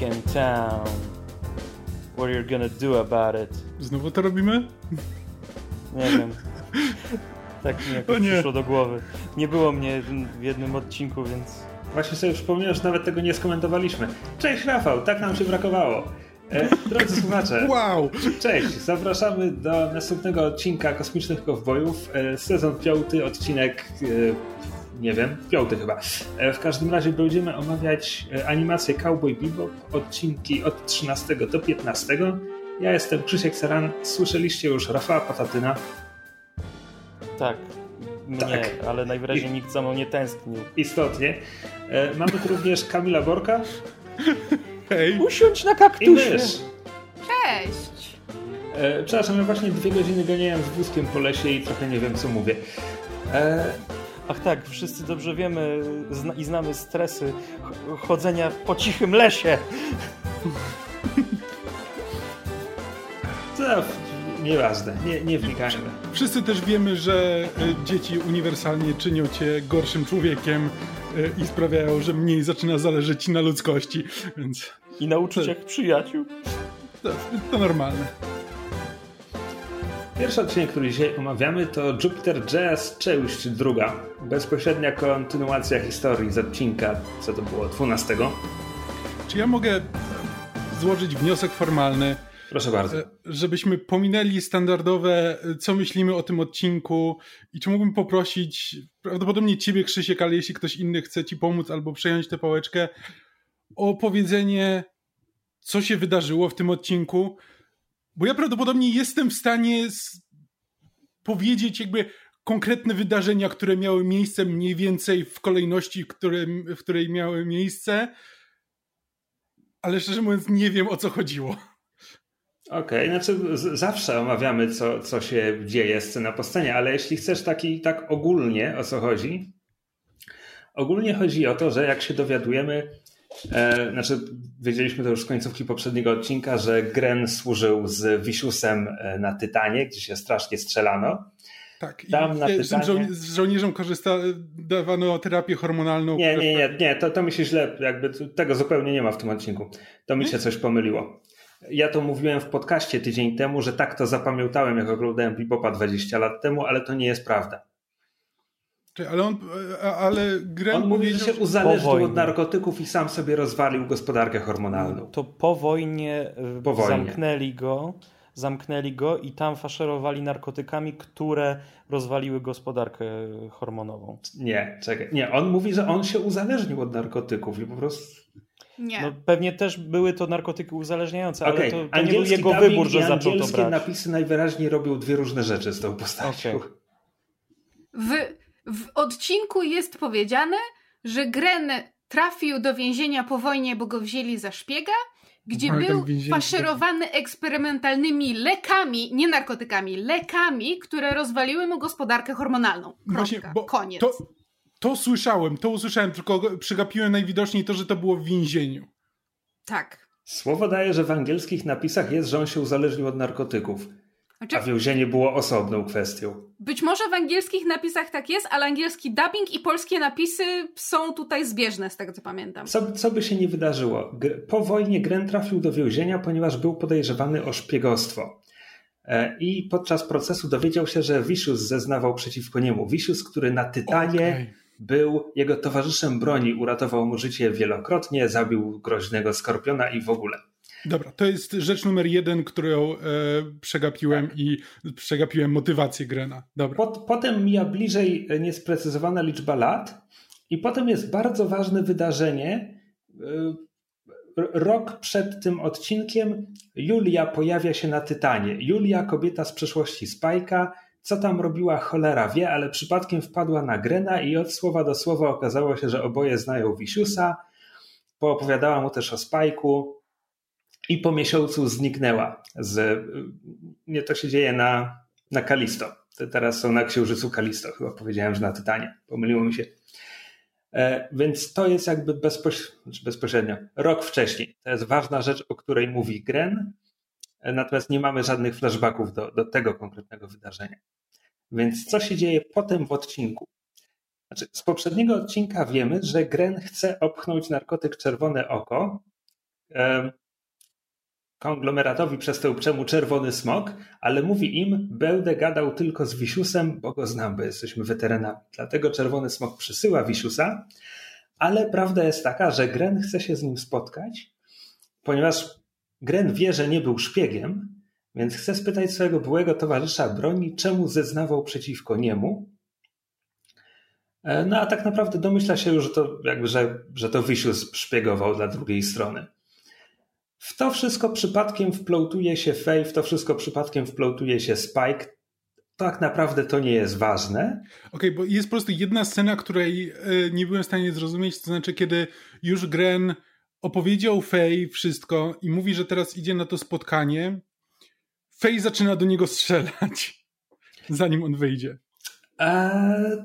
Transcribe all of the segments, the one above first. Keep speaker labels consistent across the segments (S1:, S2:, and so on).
S1: back in town. What are you gonna do about it?
S2: Znowu to robimy?
S1: Nie wiem. Tak mi jakoś nie. przyszło do głowy. Nie było mnie w jednym odcinku, więc...
S3: Właśnie sobie przypomniałem, że nawet tego nie skomentowaliśmy. Cześć Rafał, tak nam się brakowało. E, drodzy słuchacze,
S2: wow.
S3: cześć, zapraszamy do następnego odcinka Kosmicznych Kowbojów. E, sezon piąty, odcinek e, nie wiem, piąty chyba. E, w każdym razie będziemy omawiać e, animację Cowboy Bebop, odcinki od 13 do 15. Ja jestem Krzysiek Seran, słyszeliście już Rafała Patatyna.
S1: Tak, mnie, tak. ale najwyraźniej I, nikt za mną nie tęsknił.
S3: Istotnie. E, mamy tu również Kamila Borka.
S1: Hej. Usiądź na kaktusie.
S4: Cześć.
S3: E, przepraszam, ja właśnie dwie godziny ganiałem z wózkiem po lesie i trochę nie wiem, co mówię. E...
S1: Ach tak, wszyscy dobrze wiemy zna i znamy stresy chodzenia po cichym lesie.
S3: To nieważne, nie, nie wnikajmy.
S2: Wszyscy też wiemy, że e, dzieci uniwersalnie czynią cię gorszym człowiekiem e, i sprawiają, że mniej zaczyna zależeć ci na ludzkości, więc...
S1: I na uczuciach to, przyjaciół.
S2: To, to normalne.
S3: Pierwszy odcinek, który dzisiaj omawiamy, to Jupiter Jazz Część druga. Bezpośrednia kontynuacja historii z odcinka, co to było, 12.
S2: Czy ja mogę złożyć wniosek formalny?
S3: Proszę bardzo. E,
S2: żebyśmy pominęli standardowe, co myślimy o tym odcinku i czy mógłbym poprosić prawdopodobnie ciebie, Krzysiek, ale jeśli ktoś inny chce ci pomóc albo przejąć tę pałeczkę, o powiedzenie, co się wydarzyło w tym odcinku, bo ja prawdopodobnie jestem w stanie powiedzieć jakby konkretne wydarzenia, które miały miejsce mniej więcej w kolejności, w, którym, w której miały miejsce, ale szczerze mówiąc nie wiem o co chodziło.
S3: Okej, okay, znaczy zawsze omawiamy, co, co się dzieje scena po scenie, ale jeśli chcesz taki tak ogólnie o co chodzi, ogólnie chodzi o to, że jak się dowiadujemy, e, znaczy wiedzieliśmy to już z końcówki poprzedniego odcinka, że Gren służył z Wisiusem e, na Tytanie, gdzie się strasznie strzelano.
S2: Tak, Tam i na Tytanie... z żołnierzom korzysta, dawano terapię hormonalną.
S3: Nie, nie, nie, nie to, to mi się źle, jakby tego zupełnie nie ma w tym odcinku. To mi się coś pomyliło. Ja to mówiłem w podcaście tydzień temu, że tak to zapamiętałem, jak oglądałem Bebopa 20 lat temu, ale to nie jest prawda.
S2: Ale on, ale
S3: On mówi, że się uzależnił od narkotyków i sam sobie rozwalił gospodarkę hormonalną.
S1: To po wojnie, y, po wojnie. zamknęli go zamknęli go i tam faszerowali narkotykami, które rozwaliły gospodarkę hormonową.
S3: Nie, czekaj. Nie, on mówi, że on się uzależnił od narkotyków i po prostu
S4: nie.
S1: No, pewnie też były to narkotyki uzależniające, okay. ale to, to nie był jego wybór, że zaczął to brać.
S3: napisy najwyraźniej robią dwie różne rzeczy z tą postacią. Okay.
S4: W, w odcinku jest powiedziane, że Gren trafił do więzienia po wojnie, bo go wzięli za szpiega, gdzie był faszerowany eksperymentalnymi lekami, nie narkotykami, lekami, które rozwaliły mu gospodarkę hormonalną. Właśnie, bo Koniec.
S2: To, to słyszałem, to usłyszałem, tylko przegapiłem najwidoczniej to, że to było w więzieniu.
S4: Tak.
S3: Słowo daje, że w angielskich napisach jest, że on się uzależnił od narkotyków. Znaczy, a więzienie było osobną kwestią.
S4: Być może w angielskich napisach tak jest, ale angielski dubbing i polskie napisy są tutaj zbieżne, z tego co pamiętam.
S3: Co, co by się nie wydarzyło? Po wojnie Gren trafił do więzienia, ponieważ był podejrzewany o szpiegostwo. E, I podczas procesu dowiedział się, że Vicious zeznawał przeciwko niemu. Vicious, który na Tytanie okay był jego towarzyszem broni, uratował mu życie wielokrotnie, zabił groźnego skorpiona i w ogóle.
S2: Dobra, to jest rzecz numer jeden, którą e, przegapiłem tak. i przegapiłem motywację Grena. Dobra.
S3: Pot, potem mija bliżej niesprecyzowana liczba lat i potem jest bardzo ważne wydarzenie. E, rok przed tym odcinkiem Julia pojawia się na Tytanie. Julia, kobieta z przeszłości Spajka, co tam robiła cholera wie, ale przypadkiem wpadła na Grena i od słowa do słowa okazało się, że oboje znają Wisiusa. Poopowiadała mu też o Spajku i po miesiącu zniknęła. Z, nie to się dzieje na, na Kalisto. Teraz są na Księżycu Kalisto, chyba powiedziałem, że na Tytanie. Pomyliło mi się. E, więc to jest jakby bezpośrednio, znaczy bezpośrednio, rok wcześniej. To jest ważna rzecz, o której mówi Gren, e, natomiast nie mamy żadnych flashbacków do, do tego konkretnego wydarzenia. Więc co się dzieje potem w odcinku? Znaczy, z poprzedniego odcinka wiemy, że Gren chce opchnąć narkotyk czerwone oko konglomeratowi przez tę uprzemu czerwony smok, ale mówi im, będę gadał tylko z Wisiusem, bo go znam, bo jesteśmy weteranami. Dlatego czerwony smok przysyła Wisiusa, ale prawda jest taka, że Gren chce się z nim spotkać, ponieważ Gren wie, że nie był szpiegiem, więc chce spytać swojego byłego towarzysza broni, czemu zeznawał przeciwko niemu. E, no a tak naprawdę domyśla się już, że to, jakby, że, że to Wisius szpiegował dla drugiej strony. W to wszystko przypadkiem wplątuje się Faye, w to wszystko przypadkiem wplątuje się Spike. Tak naprawdę to nie jest ważne.
S2: Okej, okay, bo jest po prostu jedna scena, której e, nie byłem w stanie zrozumieć, to znaczy kiedy już Gren opowiedział Faye wszystko i mówi, że teraz idzie na to spotkanie, Faye zaczyna do niego strzelać, zanim on wyjdzie.
S3: Eee,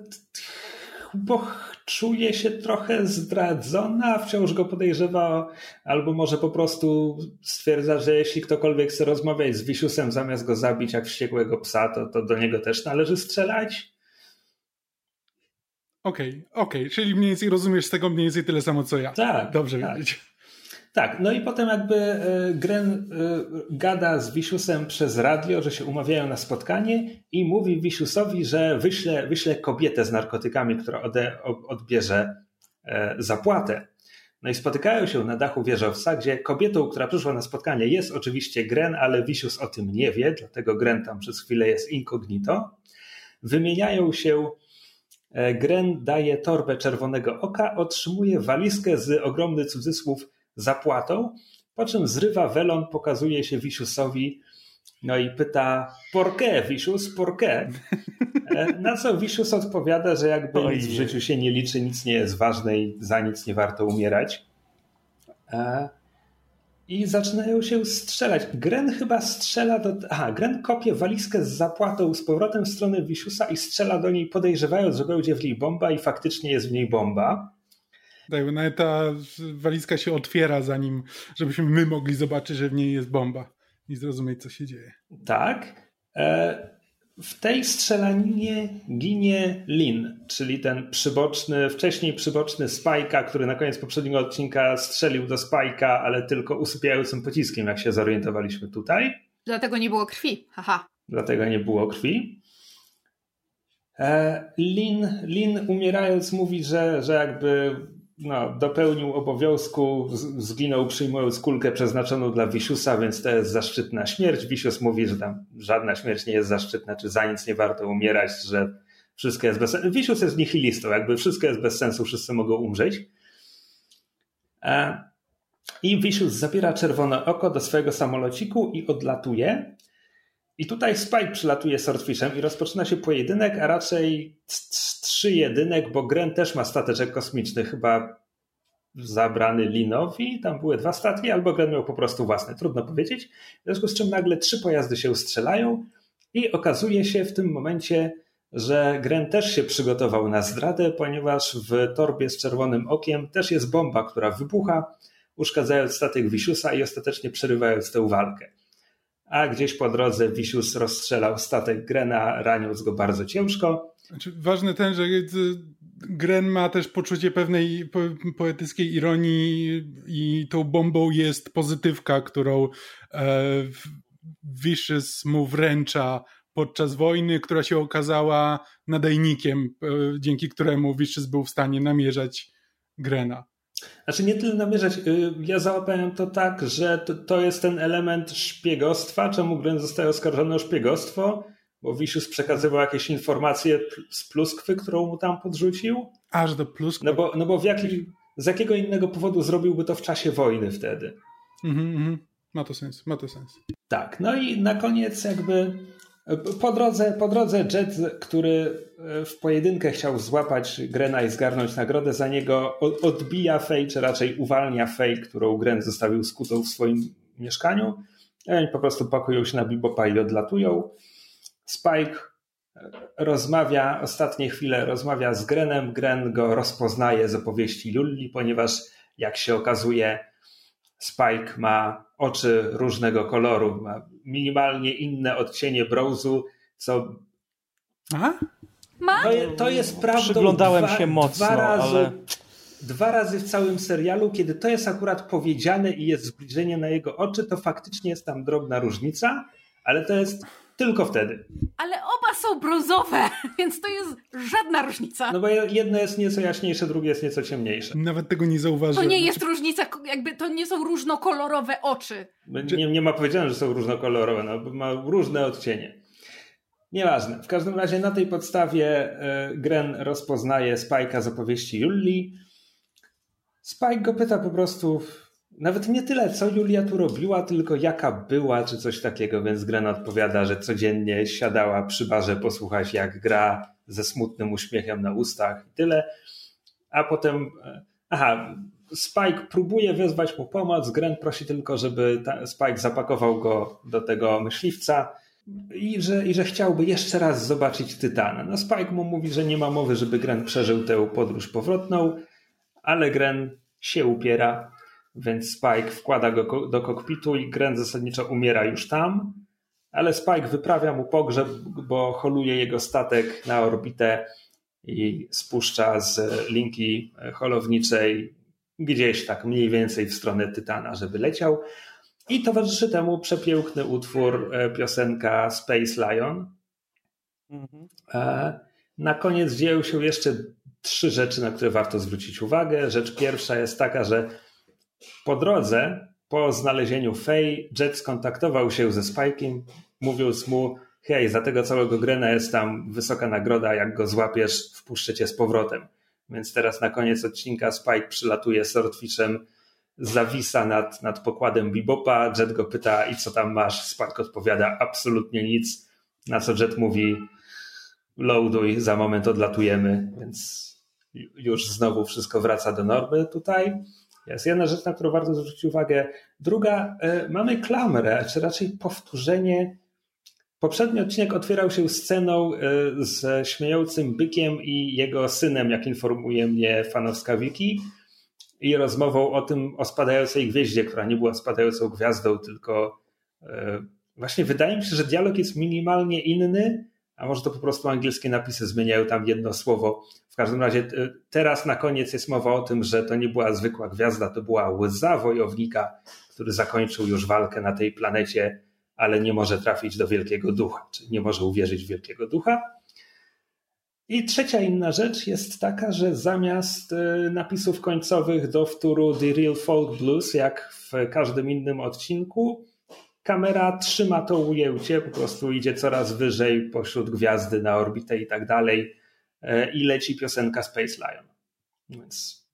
S3: bo czuje się trochę zdradzona, wciąż go podejrzewa, albo może po prostu stwierdza, że jeśli ktokolwiek chce rozmawiać z Wisiusem zamiast go zabić jak wściekłego psa, to, to do niego też należy strzelać.
S2: Okej, okay, okej, okay. czyli mniej więcej rozumiesz z tego mniej więcej tyle samo co ja.
S3: Tak.
S2: Dobrze
S3: tak.
S2: wiedzieć.
S3: Tak, no i potem jakby e, Gren e, gada z Wisiusem przez radio, że się umawiają na spotkanie i mówi Wisiusowi, że wyśle, wyśle kobietę z narkotykami, która ode, odbierze e, zapłatę. No i spotykają się na dachu wieżowca, gdzie kobietą, która przyszła na spotkanie jest oczywiście Gren, ale Wisius o tym nie wie, dlatego Gren tam przez chwilę jest incognito. Wymieniają się Gren daje torbę czerwonego oka, otrzymuje walizkę z ogromny cudzysłów zapłatą, po czym zrywa welon, pokazuje się Wisiusowi, no i pyta, por qué, Wisius, por qué? E, na co Wisius odpowiada, że jakby Ojej. nic w życiu się nie liczy, nic nie jest ważne i za nic nie warto umierać. E, I zaczynają się strzelać. Gren chyba strzela do. Aha, Gren kopie walizkę z zapłatą z powrotem w stronę Wisiusa i strzela do niej, podejrzewając, że będzie w niej bomba, i faktycznie jest w niej bomba.
S2: Tak, nawet ta walizka się otwiera zanim, żebyśmy my mogli zobaczyć, że w niej jest bomba i zrozumieć, co się dzieje.
S3: Tak. E, w tej strzelaninie ginie Lin, czyli ten przyboczny, wcześniej przyboczny Spajka, który na koniec poprzedniego odcinka strzelił do Spajka, ale tylko usypiającym pociskiem, jak się zorientowaliśmy tutaj.
S4: Dlatego nie było krwi, haha.
S3: Dlatego nie było krwi. E, Lin, Lin umierając mówi, że, że jakby no, dopełnił obowiązku, zginął przyjmując kulkę przeznaczoną dla Wisiusa, więc to jest zaszczytna śmierć. Wisius mówi, że tam żadna śmierć nie jest zaszczytna, czy za nic nie warto umierać, że wszystko jest bez sensu. Wisius jest nihilistą, jakby wszystko jest bez sensu, wszyscy mogą umrzeć. E, I Wisius zabiera czerwone oko do swojego samolociku i odlatuje. I tutaj Spike przylatuje Swordfishem i rozpoczyna się pojedynek, a raczej trzy jedynek, bo Gren też ma stateczek kosmiczny, chyba zabrany Linowi. Tam były dwa statki, albo Gren miał po prostu własne, trudno powiedzieć. W związku z czym nagle trzy pojazdy się strzelają i okazuje się w tym momencie, że Gren też się przygotował na zdradę, ponieważ w torbie z czerwonym okiem też jest bomba, która wybucha, uszkadzając statek Wisiusa i ostatecznie przerywając tę walkę a gdzieś po drodze Wisius rozstrzelał statek Grena, raniąc go bardzo ciężko.
S2: Znaczy, ważne ten, że Gren ma też poczucie pewnej po, poetyckiej ironii i tą bombą jest pozytywka, którą e, Vicious mu wręcza podczas wojny, która się okazała nadajnikiem, e, dzięki któremu Vicious był w stanie namierzać Grena.
S3: Znaczy nie tyle namierzać, y, ja załapałem to tak, że to, to jest ten element szpiegostwa, czemu Gren zostaje oskarżony o szpiegostwo, bo Vicious przekazywał jakieś informacje z pluskwy, którą mu tam podrzucił.
S2: Aż do pluskwy?
S3: No bo, no bo w jaki, z jakiego innego powodu zrobiłby to w czasie wojny wtedy?
S2: Mhm, mhm. Ma to sens, ma to sens.
S3: Tak, no i na koniec jakby po drodze, po drodze Jet, który e, w pojedynkę chciał złapać Grena i zgarnąć nagrodę za niego, odbija Fej, czy raczej uwalnia Fej, którą Gren zostawił skutą w swoim mieszkaniu. I oni po prostu pakują się na Bibopa i odlatują. Spike e, rozmawia, ostatnie chwile rozmawia z Grenem. Gren go rozpoznaje z opowieści Lulli, ponieważ jak się okazuje, Spike ma oczy różnego koloru, ma minimalnie inne odcienie brązu, co.
S4: Aha. Ma?
S3: To, to jest prawdą.
S1: Przyglądałem dwa, się mocno,
S3: dwa razy,
S1: ale.
S3: dwa razy w całym serialu, kiedy to jest akurat powiedziane i jest zbliżenie na jego oczy, to faktycznie jest tam drobna różnica, ale to jest tylko wtedy.
S4: Ale oba są brązowe, więc to jest żadna różnica.
S3: No bo jedno jest nieco jaśniejsze, drugie jest nieco ciemniejsze.
S2: Nawet tego nie zauważyłem.
S4: To nie jest różnica, jakby to nie są różnokolorowe oczy.
S3: Nie, nie ma powiedziane, że są różnokolorowe, no, ma różne odcienie. Nieważne. W każdym razie na tej podstawie y, Gren rozpoznaje Spike'a z opowieści Julii. Spike go pyta po prostu, nawet nie tyle, co Julia tu robiła, tylko jaka była, czy coś takiego, więc Gren odpowiada, że codziennie siadała przy barze posłuchać, jak gra ze smutnym uśmiechem na ustach i tyle. A potem, e, aha, Spike próbuje wezwać mu pomoc, Gren prosi tylko, żeby Spike zapakował go do tego myśliwca i że, i że chciałby jeszcze raz zobaczyć Tytana. No Spike mu mówi, że nie ma mowy, żeby Gren przeżył tę podróż powrotną, ale Gren się upiera więc Spike wkłada go do kokpitu i Grant zasadniczo umiera już tam, ale Spike wyprawia mu pogrzeb, bo holuje jego statek na orbitę i spuszcza z linki holowniczej gdzieś tak mniej więcej w stronę Tytana, żeby leciał. I towarzyszy temu przepiękny utwór, e, piosenka Space Lion. Mhm. E, na koniec dzieją się jeszcze trzy rzeczy, na które warto zwrócić uwagę. Rzecz pierwsza jest taka, że po drodze, po znalezieniu Fej, Jet skontaktował się ze Spike'iem, mówiąc mu, hej, za tego całego Grena jest tam wysoka nagroda, jak go złapiesz, wpuszczę cię z powrotem. Więc teraz na koniec odcinka Spike przylatuje Swordfishem, zawisa nad, nad pokładem Bebopa, Jet go pyta i co tam masz? Spike odpowiada absolutnie nic, na co Jet mówi loaduj, za moment odlatujemy, więc już znowu wszystko wraca do normy tutaj. Jest jedna rzecz, na którą warto zwrócić uwagę. Druga, e, mamy klamrę, czy raczej powtórzenie. Poprzedni odcinek otwierał się sceną e, z śmiejącym bykiem i jego synem, jak informuje mnie fanowska wiki, i rozmową o tym, o spadającej gwieździe, która nie była spadającą gwiazdą, tylko e, właśnie wydaje mi się, że dialog jest minimalnie inny, a może to po prostu angielskie napisy zmieniają tam jedno słowo. W każdym razie e, teraz na koniec jest mowa o tym, że to nie była zwykła gwiazda, to była łza wojownika, który zakończył już walkę na tej planecie, ale nie może trafić do wielkiego ducha, czyli nie może uwierzyć w wielkiego ducha. I trzecia inna rzecz jest taka, że zamiast e, napisów końcowych do wtóru The Real Folk Blues, jak w każdym innym odcinku, kamera trzyma to ujęcie, po prostu idzie coraz wyżej pośród gwiazdy na orbitę i tak dalej i leci piosenka Space Lion. Więc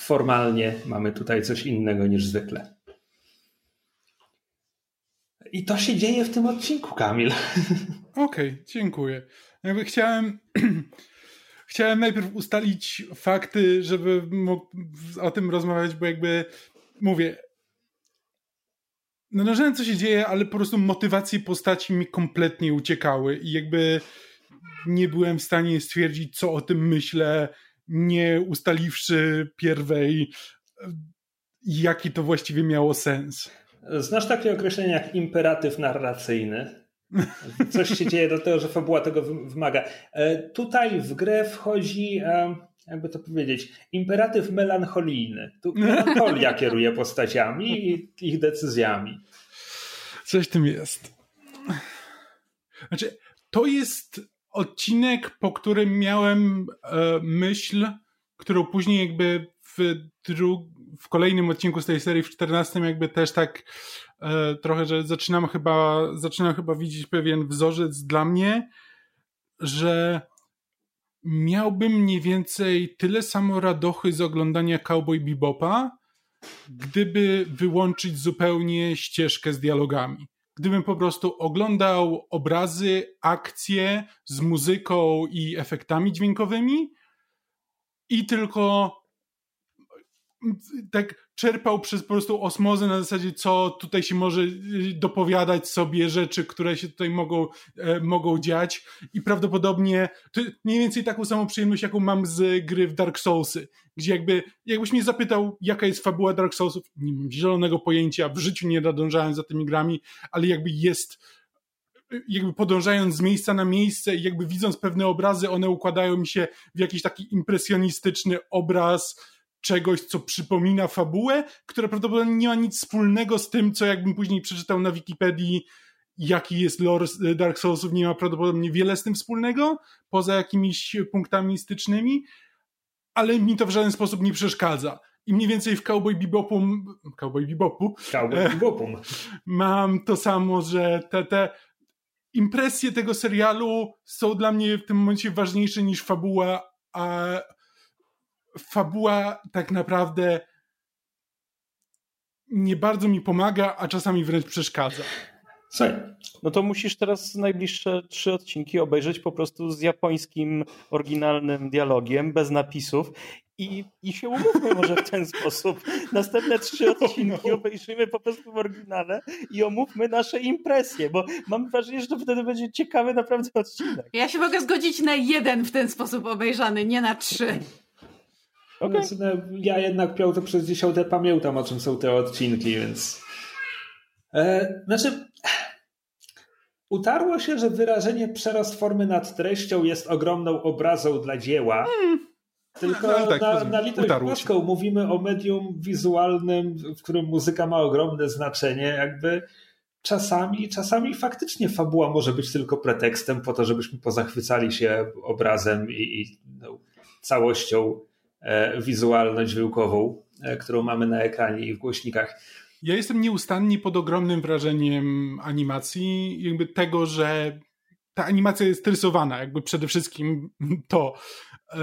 S3: formalnie mamy tutaj coś innego niż zwykle. I to się dzieje w tym odcinku, Kamil.
S2: Okej, okay, dziękuję. Jakby chciałem, chciałem najpierw ustalić fakty, żeby mógł o tym rozmawiać, bo jakby mówię, no, no co się dzieje, ale po prostu motywacje postaci mi kompletnie uciekały i jakby nie byłem w stanie stwierdzić, co o tym myślę, nie ustaliwszy pierwej, jaki to właściwie miało sens.
S3: Znasz takie określenie jak imperatyw narracyjny? Coś się dzieje do tego, że fabuła tego wymaga. E, tutaj w grę wchodzi, e, jakby to powiedzieć, imperatyw melancholijny. Tu melancholia kieruje postaciami i ich decyzjami.
S2: Coś tym jest. Znaczy, to jest odcinek, po którym miałem e, myśl, którą później jakby w, dru- w kolejnym odcinku z tej serii, w 14 jakby też tak e, trochę, że zaczynam chyba, zaczynam chyba widzieć pewien wzorzec dla mnie, że miałbym mniej więcej tyle samo radochy z oglądania Cowboy Bebopa, gdyby wyłączyć zupełnie ścieżkę z dialogami. Gdybym po prostu oglądał obrazy, akcje z muzyką i efektami dźwiękowymi i tylko tak czerpał przez po prostu osmozę na zasadzie, co tutaj się może y, dopowiadać sobie, rzeczy, które się tutaj mogą, e, mogą dziać i prawdopodobnie to mniej więcej taką samą przyjemność, jaką mam z gry w Dark Soulsy, gdzie jakby, jakbyś mnie zapytał, jaka jest fabuła Dark Soulsów, nie mam zielonego pojęcia, w życiu nie nadążałem za tymi grami, ale jakby jest jakby podążając z miejsca na miejsce i jakby widząc pewne obrazy, one układają mi się w jakiś taki impresjonistyczny obraz czegoś, co przypomina fabułę, która prawdopodobnie nie ma nic wspólnego z tym, co jakbym później przeczytał na Wikipedii, jaki jest lore Dark Soulsów, nie ma prawdopodobnie wiele z tym wspólnego, poza jakimiś punktami stycznymi, ale mi to w żaden sposób nie przeszkadza. I mniej więcej w Cowboy Bebopu, Cowboy Bebopu,
S3: Cowboy e,
S2: mam to samo, że te, te impresje tego serialu są dla mnie w tym momencie ważniejsze niż fabuła, a fabuła tak naprawdę nie bardzo mi pomaga, a czasami wręcz przeszkadza.
S1: Słuchaj, no to musisz teraz najbliższe trzy odcinki obejrzeć po prostu z japońskim oryginalnym dialogiem, bez napisów i, i się umówmy może w ten sposób. Następne trzy odcinki no. obejrzymy po prostu w oryginale i omówmy nasze impresje, bo mam wrażenie, że to wtedy będzie ciekawy naprawdę odcinek.
S4: Ja się mogę zgodzić na jeden w ten sposób obejrzany, nie na trzy.
S3: Okay. Znaczy, no, ja jednak piąte przez dziesiąte pamiętam, o czym są te odcinki, więc... E, znaczy, utarło się, że wyrażenie przerost formy nad treścią jest ogromną obrazą dla dzieła. Hmm. Tylko no, tak, na, na litość boską mówimy o medium wizualnym, w którym muzyka ma ogromne znaczenie. Jakby czasami, czasami faktycznie fabuła może być tylko pretekstem po to, żebyśmy pozachwycali się obrazem i, i no, całością e, wizualno-dźwiękową, e, którą mamy na ekranie i w głośnikach.
S2: Ja jestem nieustannie pod ogromnym wrażeniem animacji, jakby tego, że ta animacja jest rysowana, jakby przede wszystkim to. E,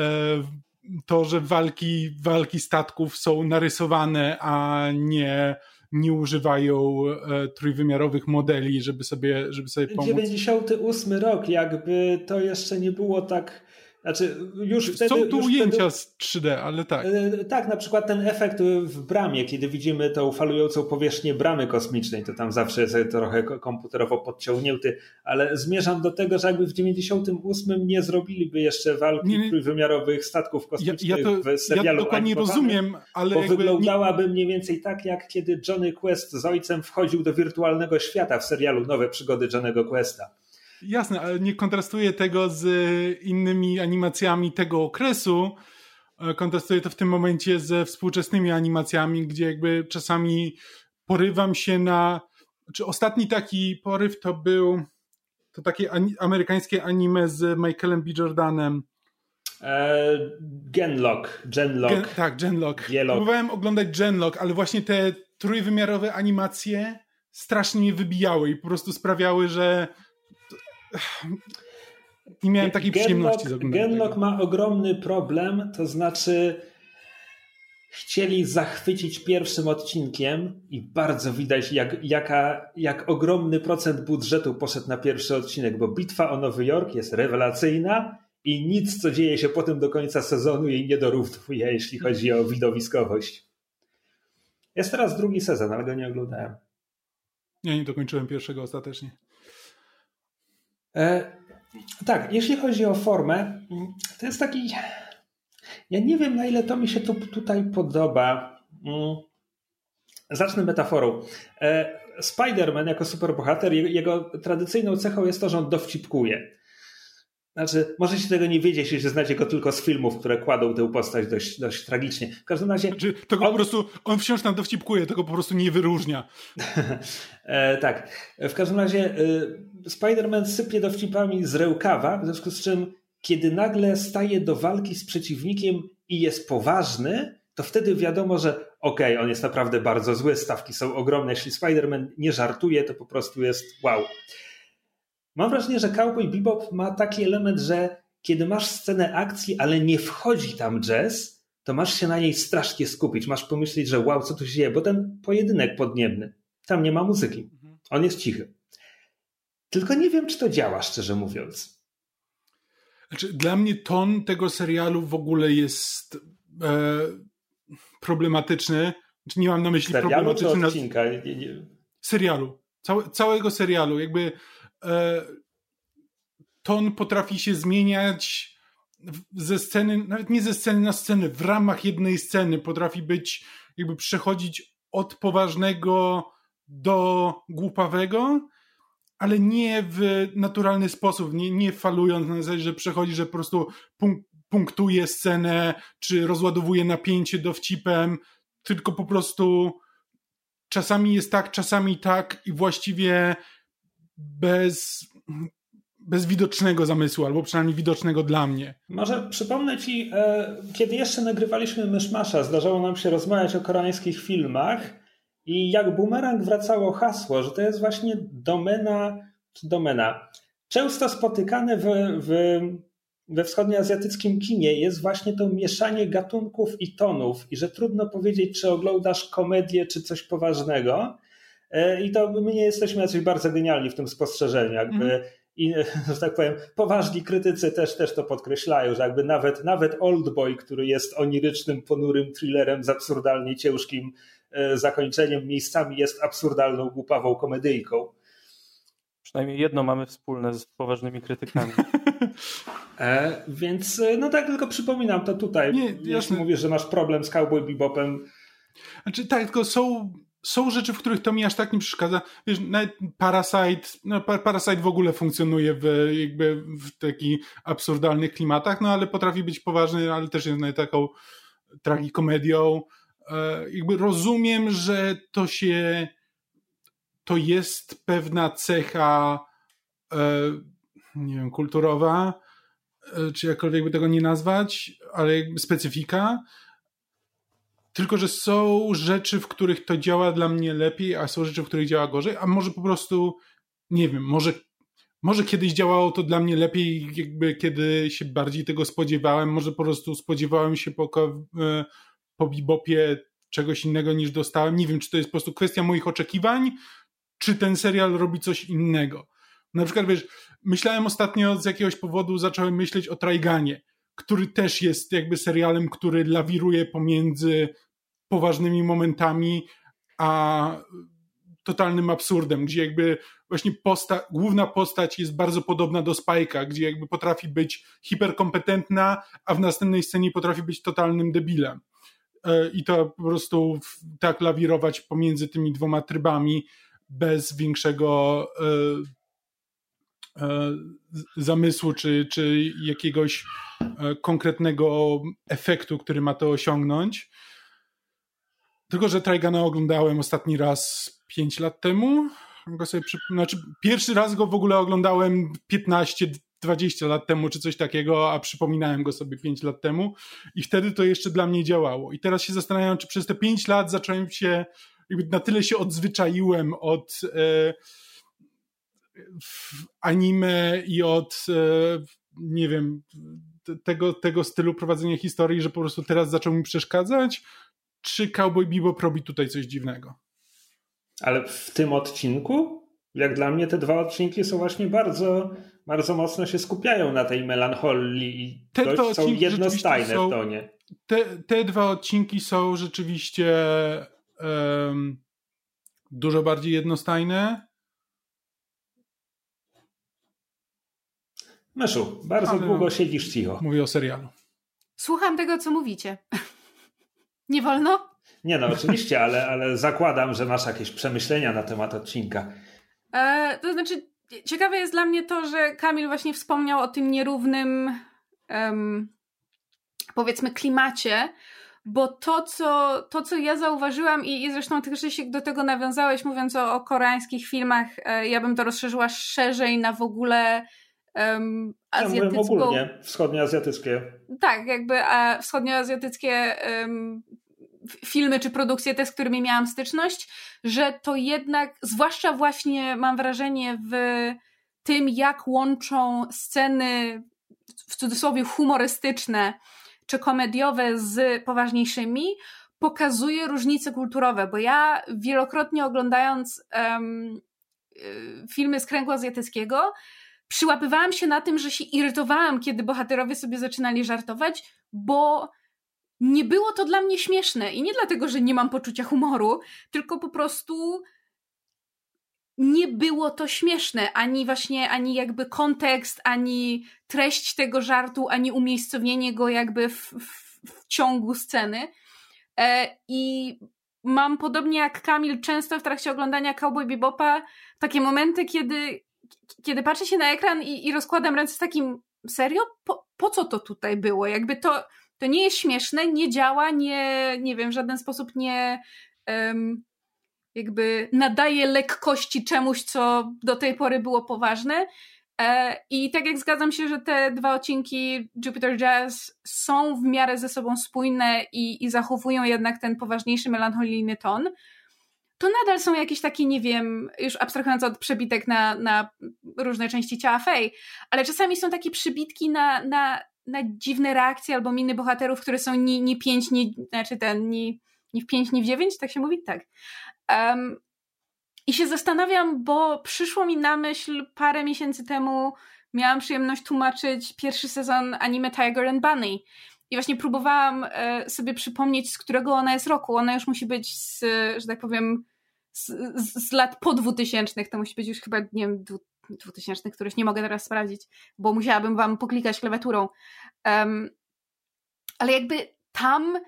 S2: to, że walki, walki statków są narysowane, a nie, nie używają e, trójwymiarowych modeli, żeby sobie, żeby sobie pomóc.
S3: 98 rok, jakby to jeszcze nie było tak znaczy, już wtedy,
S2: Są tu
S3: już
S2: ujęcia
S3: wtedy,
S2: z 3D, ale tak.
S3: Yy, tak, na przykład ten efekt w bramie, kiedy widzimy tą falującą powierzchnię bramy kosmicznej, to tam zawsze jest trochę komputerowo podciągnięty, ale zmierzam do tego, że jakby w 98 nie zrobiliby jeszcze walki nie, nie. trójwymiarowych statków kosmicznych ja, ja to, w serialu
S2: Ja dokładnie rozumiem, ale
S3: bo wyglądałaby nie... mniej więcej tak, jak kiedy Johnny Quest z ojcem wchodził do wirtualnego świata w serialu Nowe Przygody Johnny'ego Questa.
S2: Jasne, ale nie kontrastuję tego z innymi animacjami tego okresu. E, kontrastuję to w tym momencie ze współczesnymi animacjami, gdzie jakby czasami porywam się na. Czy ostatni taki poryw to był to takie amerykańskie anime z Michaelem B. Jordanem.
S3: Eee, Genlock. Genlock. Gen,
S2: tak, Genlock. Próbowałem oglądać Genlock, ale właśnie te trójwymiarowe animacje strasznie mnie wybijały i po prostu sprawiały, że nie miałem takiej Genlock, przyjemności z oglądania
S3: Genlock ma ogromny problem, to znaczy chcieli zachwycić pierwszym odcinkiem i bardzo widać, jak, jaka, jak ogromny procent budżetu poszedł na pierwszy odcinek, bo bitwa o Nowy Jork jest rewelacyjna i nic, co dzieje się potem do końca sezonu jej nie dorównuje, jeśli chodzi o widowiskowość. Jest teraz drugi sezon, ale go nie oglądałem.
S2: Ja nie dokończyłem pierwszego ostatecznie.
S3: E, tak, jeśli chodzi o formę, to jest taki. Ja nie wiem, na ile to mi się tu, tutaj podoba. Mm. Zacznę metaforą. E, Spider-Man jako superbohater, jego tradycyjną cechą jest to, że on dowcipkuje. Znaczy, możecie tego nie wiedzieć, jeśli znacie go tylko z filmów, które kładą tę postać dość, dość tragicznie. W każdym razie.
S2: Znaczy, tego on... po prostu, on wciąż tam dowcipkuje, tego po prostu nie wyróżnia.
S3: e, tak. W każdym razie e, Spider-Man sypie dowcipami z rękawa, w związku z czym, kiedy nagle staje do walki z przeciwnikiem i jest poważny, to wtedy wiadomo, że okej, okay, on jest naprawdę bardzo zły, stawki są ogromne. Jeśli Spider-Man nie żartuje, to po prostu jest wow. Mam wrażenie, że Cowboy Bebop ma taki element, że kiedy masz scenę akcji, ale nie wchodzi tam jazz, to masz się na niej strasznie skupić. Masz pomyśleć, że wow, co tu się dzieje, bo ten pojedynek podniebny, tam nie ma muzyki. On jest cichy. Tylko nie wiem, czy to działa, szczerze mówiąc.
S2: Znaczy, dla mnie ton tego serialu w ogóle jest e, problematyczny. Znaczy, nie mam na myśli
S3: serialu
S2: problematyczny.
S3: Czy odcinka?
S2: Serialu. Całe, całego serialu. Jakby ton potrafi się zmieniać ze sceny, nawet nie ze sceny na scenę, w ramach jednej sceny. Potrafi być, jakby przechodzić od poważnego do głupawego, ale nie w naturalny sposób, nie, nie falując na zasadzie, że przechodzi, że po prostu punk punktuje scenę, czy rozładowuje napięcie dowcipem, tylko po prostu czasami jest tak, czasami tak i właściwie bez, bez widocznego zamysłu, albo przynajmniej widocznego dla mnie.
S3: Może przypomnę Ci, e, kiedy jeszcze nagrywaliśmy Myszmasza, zdarzało nam się rozmawiać o koreańskich filmach i jak bumerang wracało hasło, że to jest właśnie domena, czy domena, często spotykane w, w, we wschodnioazjatyckim kinie jest właśnie to mieszanie gatunków i tonów i że trudno powiedzieć, czy oglądasz komedię, czy coś poważnego. E, I to my nie jesteśmy jacyś bardzo genialni w tym spostrzeżeniu. Jakby mm. I, że tak powiem, poważni krytycy też, też to podkreślają, że jakby nawet, nawet Oldboy, który jest onirycznym, ponurym thrillerem z absurdalnie ciężkim e, zakończeniem, miejscami jest absurdalną, głupawą komedyjką.
S1: Przynajmniej jedno mamy wspólne z poważnymi krytykami.
S3: e, więc e, no tak tylko przypominam to tutaj. Nie, Jeśli mówisz, że masz problem z Cowboy Bebopem.
S2: Znaczy tak, tylko są są rzeczy, w których to mi aż tak nie przeszkadza. Wiesz, nawet Parasite, no Parasite w ogóle funkcjonuje w jakby w takich absurdalnych klimatach, no ale potrafi być poważny, ale też jest taką tragikomedią. E, jakby rozumiem, że to się to jest pewna cecha e, nie wiem, kulturowa, e, czy jakkolwiek by tego nie nazwać, ale jakby specyfika, tylko, że są rzeczy, w których to działa dla mnie lepiej, a są rzeczy, w których działa gorzej, a może po prostu, nie wiem, może, może kiedyś działało to dla mnie lepiej, jakby kiedy się bardziej tego spodziewałem, może po prostu spodziewałem się po, e, po bebopie czegoś innego niż dostałem. Nie wiem, czy to jest po prostu kwestia moich oczekiwań, czy ten serial robi coś innego. Na przykład, wiesz, myślałem ostatnio z jakiegoś powodu, zacząłem myśleć o Traiganie, który też jest jakby serialem, który lawiruje pomiędzy poważnymi momentami, a totalnym absurdem, gdzie jakby właśnie posta główna postać jest bardzo podobna do Spike'a, gdzie jakby potrafi być hiperkompetentna, a w następnej scenie potrafi być totalnym debilem. E, I to po prostu tak lawirować pomiędzy tymi dwoma trybami bez większego e, e, zamysłu czy, czy jakiegoś konkretnego efektu, który ma to osiągnąć. Tylko, że Trajgana oglądałem ostatni raz 5 lat temu. Sobie przy... Znaczy, pierwszy raz go w ogóle oglądałem 15, 20 lat temu, czy coś takiego, a przypominałem go sobie 5 lat temu i wtedy to jeszcze dla mnie działało. I teraz się zastanawiam, czy przez te 5 lat zacząłem się, na tyle się odzwyczaiłem od e, anime i od, e, nie wiem, tego, tego stylu prowadzenia historii, że po prostu teraz zaczął mi przeszkadzać, czy Cowboy Bebop robi tutaj coś dziwnego.
S3: Ale w tym odcinku, jak dla mnie te dwa odcinki są właśnie bardzo, bardzo mocno się skupiają na tej melancholii i te dość są jednostajne są, w tonie.
S2: Te, te dwa odcinki są rzeczywiście um, dużo bardziej jednostajne.
S3: Meszu, bardzo Ale długo siedzisz cicho.
S2: Mówię o serialu.
S4: Słucham tego, co mówicie. Nie wolno?
S3: Nie no, oczywiście, ale, ale zakładam, że masz jakieś przemyślenia na temat odcinka.
S4: E, to znaczy, ciekawe jest dla mnie to, że Kamil właśnie wspomniał o tym nierównym, um, powiedzmy, klimacie, bo to co, to, co ja zauważyłam i, i zresztą ty się do tego nawiązałeś, mówiąc o, o koreańskich filmach, e, ja bym to rozszerzyła szerzej na w ogóle um, azjatycką...
S3: Ja ogólnie, wschodnioazjatyckie.
S4: Tak, jakby a wschodnioazjatyckie um, filmy czy produkcje te, z którymi miałam styczność, że to jednak, zwłaszcza właśnie mam wrażenie w tym, jak łączą sceny w cudzysłowie humorystyczne czy komediowe z poważniejszymi, pokazuje różnice kulturowe, bo ja wielokrotnie oglądając um, filmy z kręgu azjatyckiego, przyłapywałam się na tym, że się irytowałam, kiedy bohaterowie sobie zaczynali żartować, bo nie było to dla mnie śmieszne. I nie dlatego, że nie mam poczucia humoru, tylko po prostu nie było to śmieszne. Ani właśnie, ani jakby kontekst, ani treść tego żartu, ani umiejscowienie go jakby w, w, w ciągu sceny. E, I mam podobnie jak Kamil często w trakcie oglądania Cowboy Bebopa takie momenty, kiedy kiedy patrzę się na ekran i, i rozkładam ręce z takim serio? Po, po co to tutaj było? Jakby to, to nie jest śmieszne, nie działa, nie, nie wiem, w żaden sposób nie um, jakby nadaje lekkości czemuś, co do tej pory było poważne. E, I tak jak zgadzam się, że te dwa odcinki Jupiter Jazz są w miarę ze sobą spójne i, i zachowują jednak ten poważniejszy, melancholijny ton, to nadal są jakieś takie, nie wiem, już abstrahując od przebitek na, na różne części ciała Fej, ale czasami są takie przybitki na, na, na dziwne reakcje albo miny bohaterów, które są ni, ni pięć, ni, znaczy ten, ni, ni w pięć, ni w dziewięć, tak się mówi? Tak. Um, I się zastanawiam, bo przyszło mi na myśl parę miesięcy temu, miałam przyjemność tłumaczyć pierwszy sezon anime Tiger and Bunny. I właśnie próbowałam e, sobie przypomnieć, z którego ona jest roku. Ona już musi być z, że tak powiem, z, z, z lat po dwutysięcznych. To musi być już chyba, nie wiem, dwutysięcznych, których nie mogę teraz sprawdzić, bo musiałabym wam poklikać klawiaturą. Um, ale jakby tam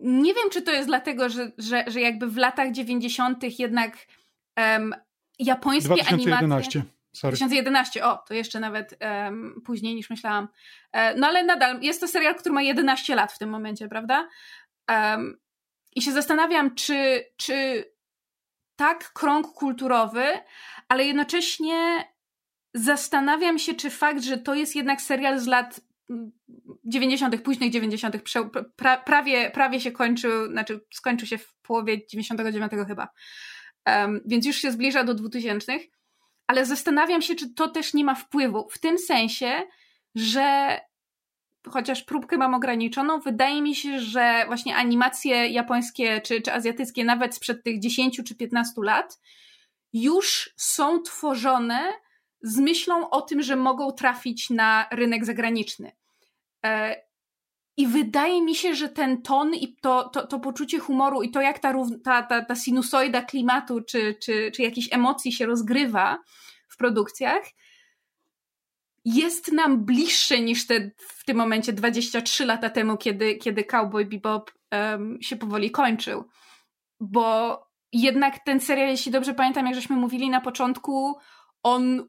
S4: nie wiem, czy to jest dlatego, że, że, że jakby w latach 90. jednak um, japońskie 2011. animacje. Sorry. 2011, o, to jeszcze nawet um, później niż myślałam. E, no ale nadal jest to serial, który ma 11 lat w tym momencie, prawda? Um, I się zastanawiam, czy, czy tak krąg kulturowy, ale jednocześnie zastanawiam się, czy fakt, że to jest jednak serial z lat 90., późnych 90., pra, prawie, prawie się kończył, znaczy skończył się w połowie 99 chyba. Um, więc już się zbliża do 2000, ale zastanawiam się, czy to też nie ma wpływu. W tym sensie, że chociaż próbkę mam ograniczoną, wydaje mi się, że właśnie animacje japońskie czy, czy azjatyckie, nawet sprzed tych 10 czy 15 lat, już są tworzone z myślą o tym, że mogą trafić na rynek zagraniczny. I wydaje mi się, że ten ton i to, to, to poczucie humoru i to, jak ta, ta, ta, ta sinusoida klimatu czy, czy, czy jakichś emocji się rozgrywa w produkcjach, jest nam bliższe niż te w tym momencie 23 lata temu, kiedy, kiedy Cowboy Bebop um, się powoli kończył. Bo jednak ten serial, jeśli dobrze pamiętam, jak żeśmy mówili na początku, on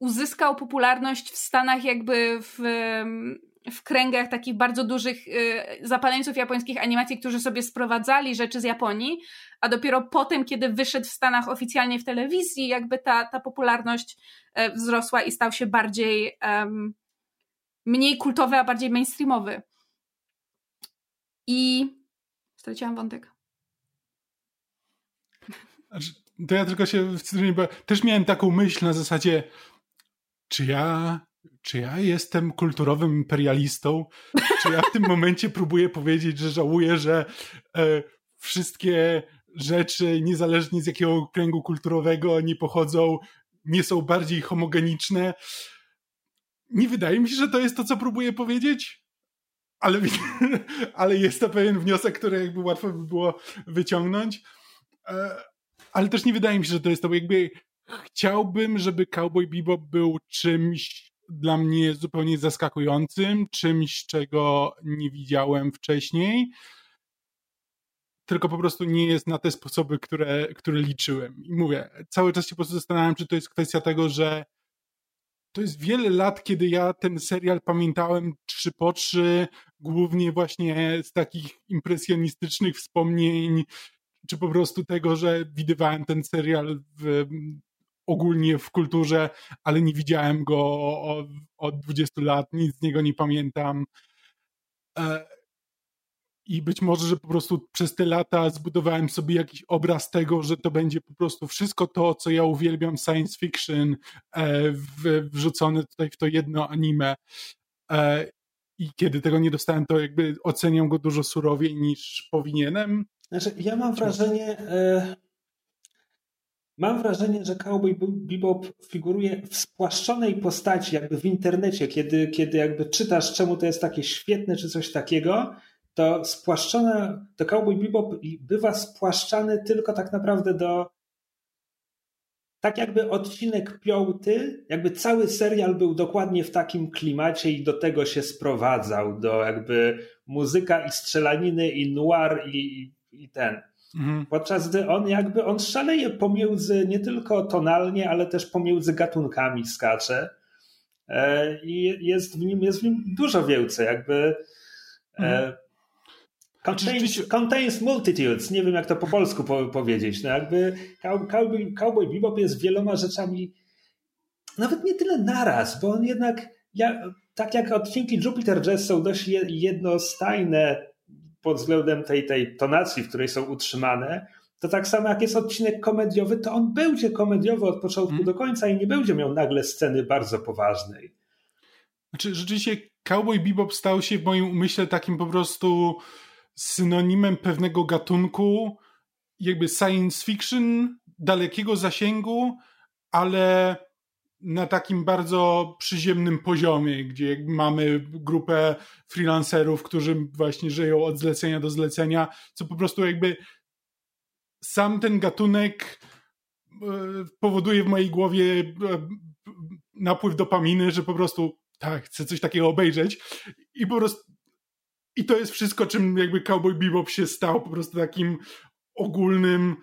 S4: uzyskał popularność w Stanach jakby w, w kręgach takich bardzo dużych y, zapaleńców japońskich animacji, którzy sobie sprowadzali rzeczy z Japonii, a dopiero potem, kiedy wyszedł w Stanach oficjalnie w telewizji, jakby ta, ta popularność e, wzrosła i stał się bardziej um, mniej kultowy, a bardziej mainstreamowy. I straciłam wątek.
S2: Znaczy, to ja tylko się też miałem taką myśl na zasadzie, czy ja czy ja jestem kulturowym imperialistą? Czy ja w tym momencie próbuję powiedzieć, że żałuję, że e, wszystkie rzeczy, niezależnie z jakiego kręgu kulturowego nie pochodzą, nie są bardziej homogeniczne? Nie wydaje mi się, że to jest to, co próbuję powiedzieć. Ale, ale jest to pewien wniosek, który jakby łatwo by było wyciągnąć. E, ale też nie wydaje mi się, że to jest to. Jakby chciałbym, żeby Cowboy Bebop był czymś dla mnie zupełnie zaskakującym, czymś, czego nie widziałem wcześniej, tylko po prostu nie jest na te sposoby, które, które liczyłem. I mówię, cały czas się po prostu zastanawiam, czy to jest kwestia tego, że to jest wiele lat, kiedy ja ten serial pamiętałem trzy po trzy, głównie właśnie z takich impresjonistycznych wspomnień, czy po prostu tego, że widywałem ten serial w ogólnie w kulturze, ale nie widziałem go od, od 20 lat, nic z niego nie pamiętam. E, I być może, że po prostu przez te lata zbudowałem sobie jakiś obraz tego, że to będzie po prostu wszystko to, co ja uwielbiam science fiction, e, wrzucone tutaj w to jedno anime. E, I kiedy tego nie dostałem, to jakby oceniam go dużo surowiej niż powinienem.
S3: Znaczy, ja mam wrażenie, Mam wrażenie, że Cowboy Bebop figuruje w spłaszczonej postaci, jakby w internecie, kiedy, kiedy jakby czytasz, czemu to jest takie świetne, czy coś takiego, to spłaszczona, to Cowboy Bebop bywa spłaszczany tylko tak naprawdę do tak jakby odcinek piąty, jakby cały serial był dokładnie w takim klimacie i do tego się sprowadzał, do jakby muzyka i strzelaniny i noir i, i ten. Mhm. Podczas gdy on jakby on szaleje pomiędzy nie tylko tonalnie, ale też pomiędzy gatunkami skacze. E, I jest w nim, jest w nim dużo więcej, jakby. E, mhm. Contains, contains, multitudes. Nie wiem, jak to po polsku po, powiedzieć. No jakby Cowboy, Cowboy Bebop jest wieloma rzeczami, nawet nie tyle naraz, bo on jednak, ja, tak jak odcinki Jupiter Jazz są dość jednostajne pod względem tej, tej tonacji, w której są utrzymane, to tak samo jak jest odcinek komediowy, to on będzie komediowy od początku hmm. do końca i nie będzie miał nagle sceny bardzo poważnej.
S2: Znaczy, rzeczywiście Cowboy Bebop stał się w moim umyśle takim po prostu synonimem pewnego gatunku, jakby science fiction dalekiego zasięgu, ale na takim bardzo przyziemnym poziomie, gdzie mamy grupę freelancerów, którzy właśnie żyją od zlecenia do zlecenia, co po prostu jakby sam ten gatunek e, powoduje w mojej głowie e, napływ dopaminy, że po prostu tak, chcę coś takiego obejrzeć. I po prostu i to jest wszystko, czym jakby Cowboy Bebop się stał, po prostu takim ogólnym,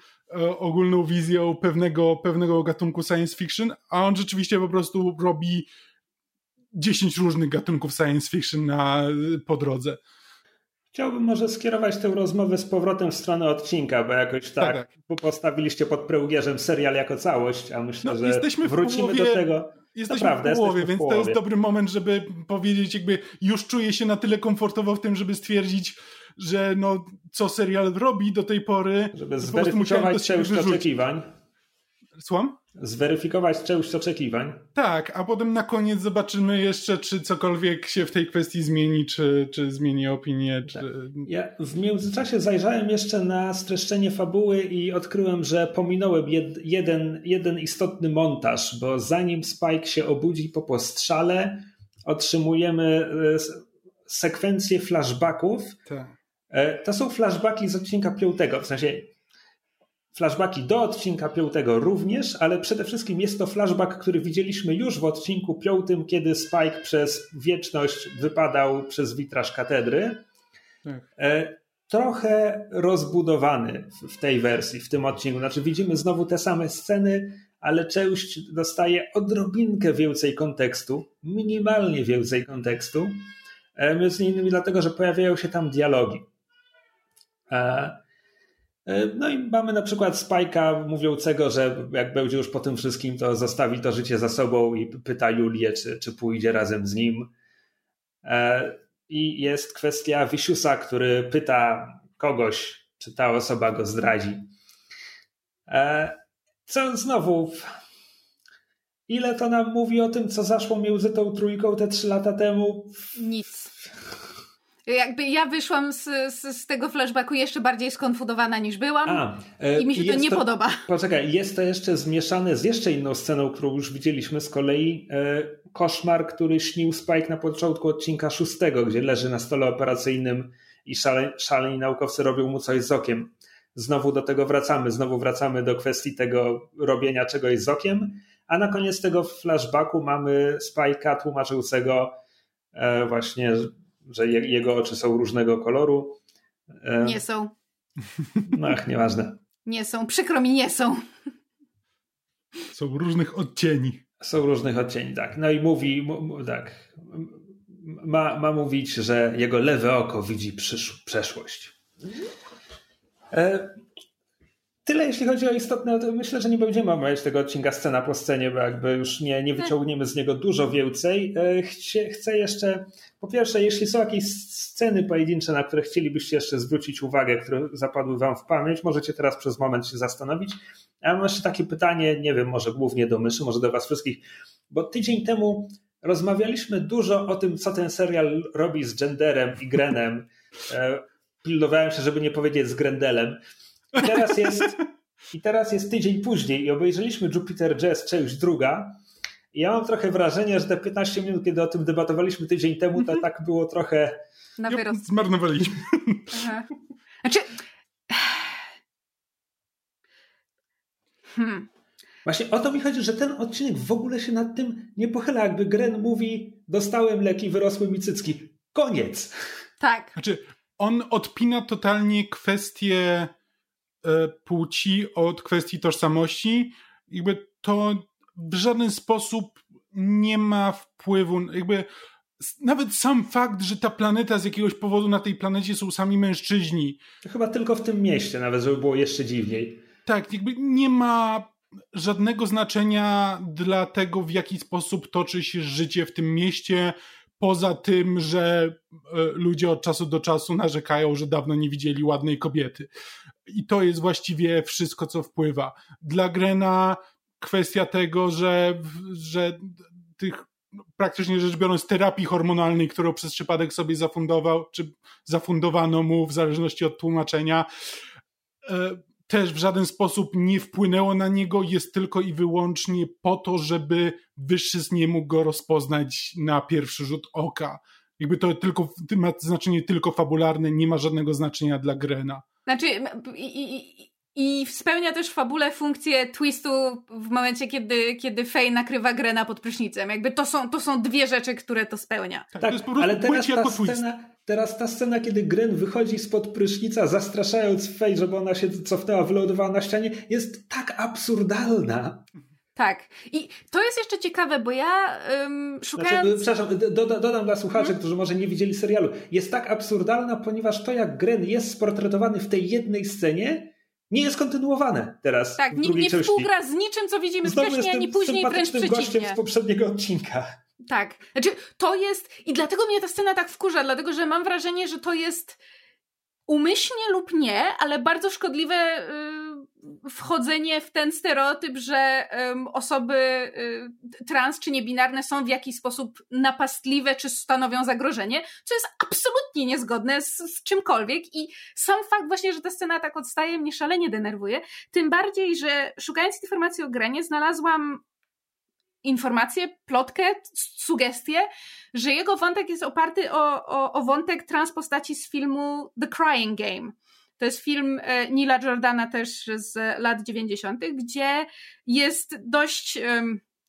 S2: ogólną wizją pewnego, pewnego gatunku science fiction, a on rzeczywiście po prostu robi 10 różnych gatunków science fiction na, po drodze.
S3: Chciałbym może skierować tę rozmowę z powrotem w stronę odcinka, bo jakoś tak, tak, tak. postawiliście pod prełgierzem serial jako całość, a myślę, no, że wrócimy połowie, do tego.
S2: Jesteśmy Naprawdę, w połowie, więc w połowie. to jest dobry moment, żeby powiedzieć, jakby już czuję się na tyle komfortowo w tym, żeby stwierdzić, że no, co serial robi do tej pory.
S3: Żeby zweryfikować część oczekiwań.
S2: Słucham?
S3: Zweryfikować część oczekiwań.
S2: Tak, a potem na koniec zobaczymy jeszcze, czy cokolwiek się w tej kwestii zmieni, czy, czy zmieni opinię. Czy... Tak.
S3: Ja w międzyczasie zajrzałem jeszcze na streszczenie fabuły i odkryłem, że pominąłem jed, jeden, jeden istotny montaż, bo zanim Spike się obudzi po postrzale, otrzymujemy e, sekwencję flashbacków. Tak. E, to są flashbacki z odcinka piątego, w sensie flashbacki do odcinka piątego również, ale przede wszystkim jest to flashback, który widzieliśmy już w odcinku piątym, kiedy Spike przez wieczność wypadał przez witraż katedry. Tak. E, trochę rozbudowany w tej wersji, w tym odcinku. Znaczy widzimy znowu te same sceny, ale część dostaje odrobinkę więcej kontekstu, minimalnie więcej kontekstu, e, między innymi dlatego, że pojawiają się tam dialogi. E, no i mamy na przykład Spajka mówiącego, że jak będzie już po tym wszystkim, to zostawi to życie za sobą i pyta Julię, czy, czy pójdzie razem z nim. E, I jest kwestia Wisiusa, który pyta kogoś, czy ta osoba go zdradzi. E, co znowu, ile to nam mówi o tym, co zaszło między tą trójką te trzy lata temu?
S4: Nic. Jakby ja wyszłam z, z, z, tego flashbacku jeszcze bardziej skonfudowana niż byłam A, e, i mi się to nie to, podoba.
S3: Poczekaj, jest to jeszcze zmieszane z jeszcze inną sceną, którą już widzieliśmy z kolei. E, koszmar, który śnił Spike na początku odcinka szóstego, gdzie leży na stole operacyjnym i szale, szaleni naukowcy robią mu coś z okiem. Znowu do tego wracamy, znowu wracamy do kwestii tego robienia czegoś z okiem, a na koniec tego flashbacku mamy Spike'a tłumaczącego e, właśnie że jego oczy są różnego koloru.
S4: E, nie są.
S3: No, ach, nieważne.
S4: Nie są, przykro mi, nie są.
S2: Są różnych odcieni.
S3: Są różnych odcieni, tak. No i mówi, tak, ma, ma mówić, że jego lewe oko widzi przysz, przeszłość. E, Tyle jeśli chodzi o istotne, to myślę, że nie będziemy omawiać tego odcinka scena po scenie, bo jakby już nie, nie wyciągniemy z niego dużo więcej. E, chcę, chcę jeszcze, po pierwsze, jeśli są jakieś sceny pojedyncze, na które chcielibyście jeszcze zwrócić uwagę, które zapadły wam w pamięć, możecie teraz przez moment się zastanowić. A mam jeszcze takie pytanie, nie wiem, może głównie do myszy, może do was wszystkich, bo tydzień temu rozmawialiśmy dużo o tym, co ten serial robi z genderem i Grenem. E, pilnowałem się, żeby nie powiedzieć z Grendelem. I teraz jest, i teraz jest tydzień później i obejrzeliśmy Jupiter Jazz, część druga. I ja mam trochę wrażenie, że te 15 minut, kiedy o tym debatowaliśmy tydzień temu, to mhm. tak było trochę.
S2: Na wyrost. Zmarnowaliśmy. Aha.
S4: Znaczy. Hmm.
S3: Właśnie o to mi chodzi, że ten odcinek w ogóle się nad tym nie pochyla. Jakby Gren mówi: Dostałem leki, wyrosły mi cycki. Koniec.
S4: Tak.
S2: Znaczy, on odpina totalnie kwestię płci, od kwestii tożsamości, jakby to w żaden sposób nie ma wpływu, jakby nawet sam fakt, że ta planeta z jakiegoś powodu na tej planecie są sami mężczyźni.
S3: To chyba tylko w tym mieście, nawet żeby było jeszcze dziwniej.
S2: Tak, jakby nie ma żadnego znaczenia dla tego, w jaki sposób toczy się życie w tym mieście, poza tym, że e, ludzie od czasu do czasu narzekają, że dawno nie widzieli ładnej kobiety. I to jest właściwie wszystko, co wpływa. Dla Grena kwestia tego, że, że tych praktycznie rzecz biorąc terapii hormonalnej, którą przez przypadek sobie zafundował, czy zafundowano mu w zależności od tłumaczenia, e, też w żaden sposób nie wpłynęło na niego, jest tylko i wyłącznie po to, żeby wyższy nie mógł go rozpoznać na pierwszy rzut oka. Jakby to tylko ma znaczenie tylko fabularne, nie ma żadnego znaczenia dla Grena.
S4: Znaczy, i, i, i spełnia też w fabule funkcję twistu w momencie, kiedy, kiedy Faye nakrywa Grena pod prysznicem. Jakby to są, to są dwie rzeczy, które to spełnia.
S3: Tak, tak ale teraz ta, scena, teraz ta scena, kiedy Gren wychodzi spod prysznica, zastraszając Faye, żeby ona się cofnęła, wylądowała na ścianie, jest tak absurdalna.
S4: Tak. I to jest jeszcze ciekawe, bo ja um, szukając... Znaczy,
S3: przepraszam, doda, dodam dla słuchaczy, hmm? którzy może nie widzieli serialu. Jest tak absurdalna, ponieważ to, jak Gren jest sportretowany w tej jednej scenie, nie jest kontynuowane teraz.
S4: Tak, nie, nie współgra z niczym, co widzimy Znowu wcześniej, ani później, wręcz przeciwnie.
S3: z poprzedniego odcinka.
S4: Tak. Znaczy, to jest. I dlatego mnie ta scena tak wkurza, dlatego że mam wrażenie, że to jest umyślnie lub nie, ale bardzo szkodliwe. Wchodzenie w ten stereotyp, że um, osoby y, trans czy niebinarne są w jakiś sposób napastliwe czy stanowią zagrożenie, co jest absolutnie niezgodne z, z, czymkolwiek i sam fakt właśnie, że ta scena tak odstaje mnie szalenie denerwuje, tym bardziej, że szukając informacji o Grenie znalazłam informację, plotkę, sugestię, że jego wątek jest oparty o, o, o wątek transpostaci z filmu The Crying Game to jest film e, Nila Jordana też z lat 90., gdzie jest dość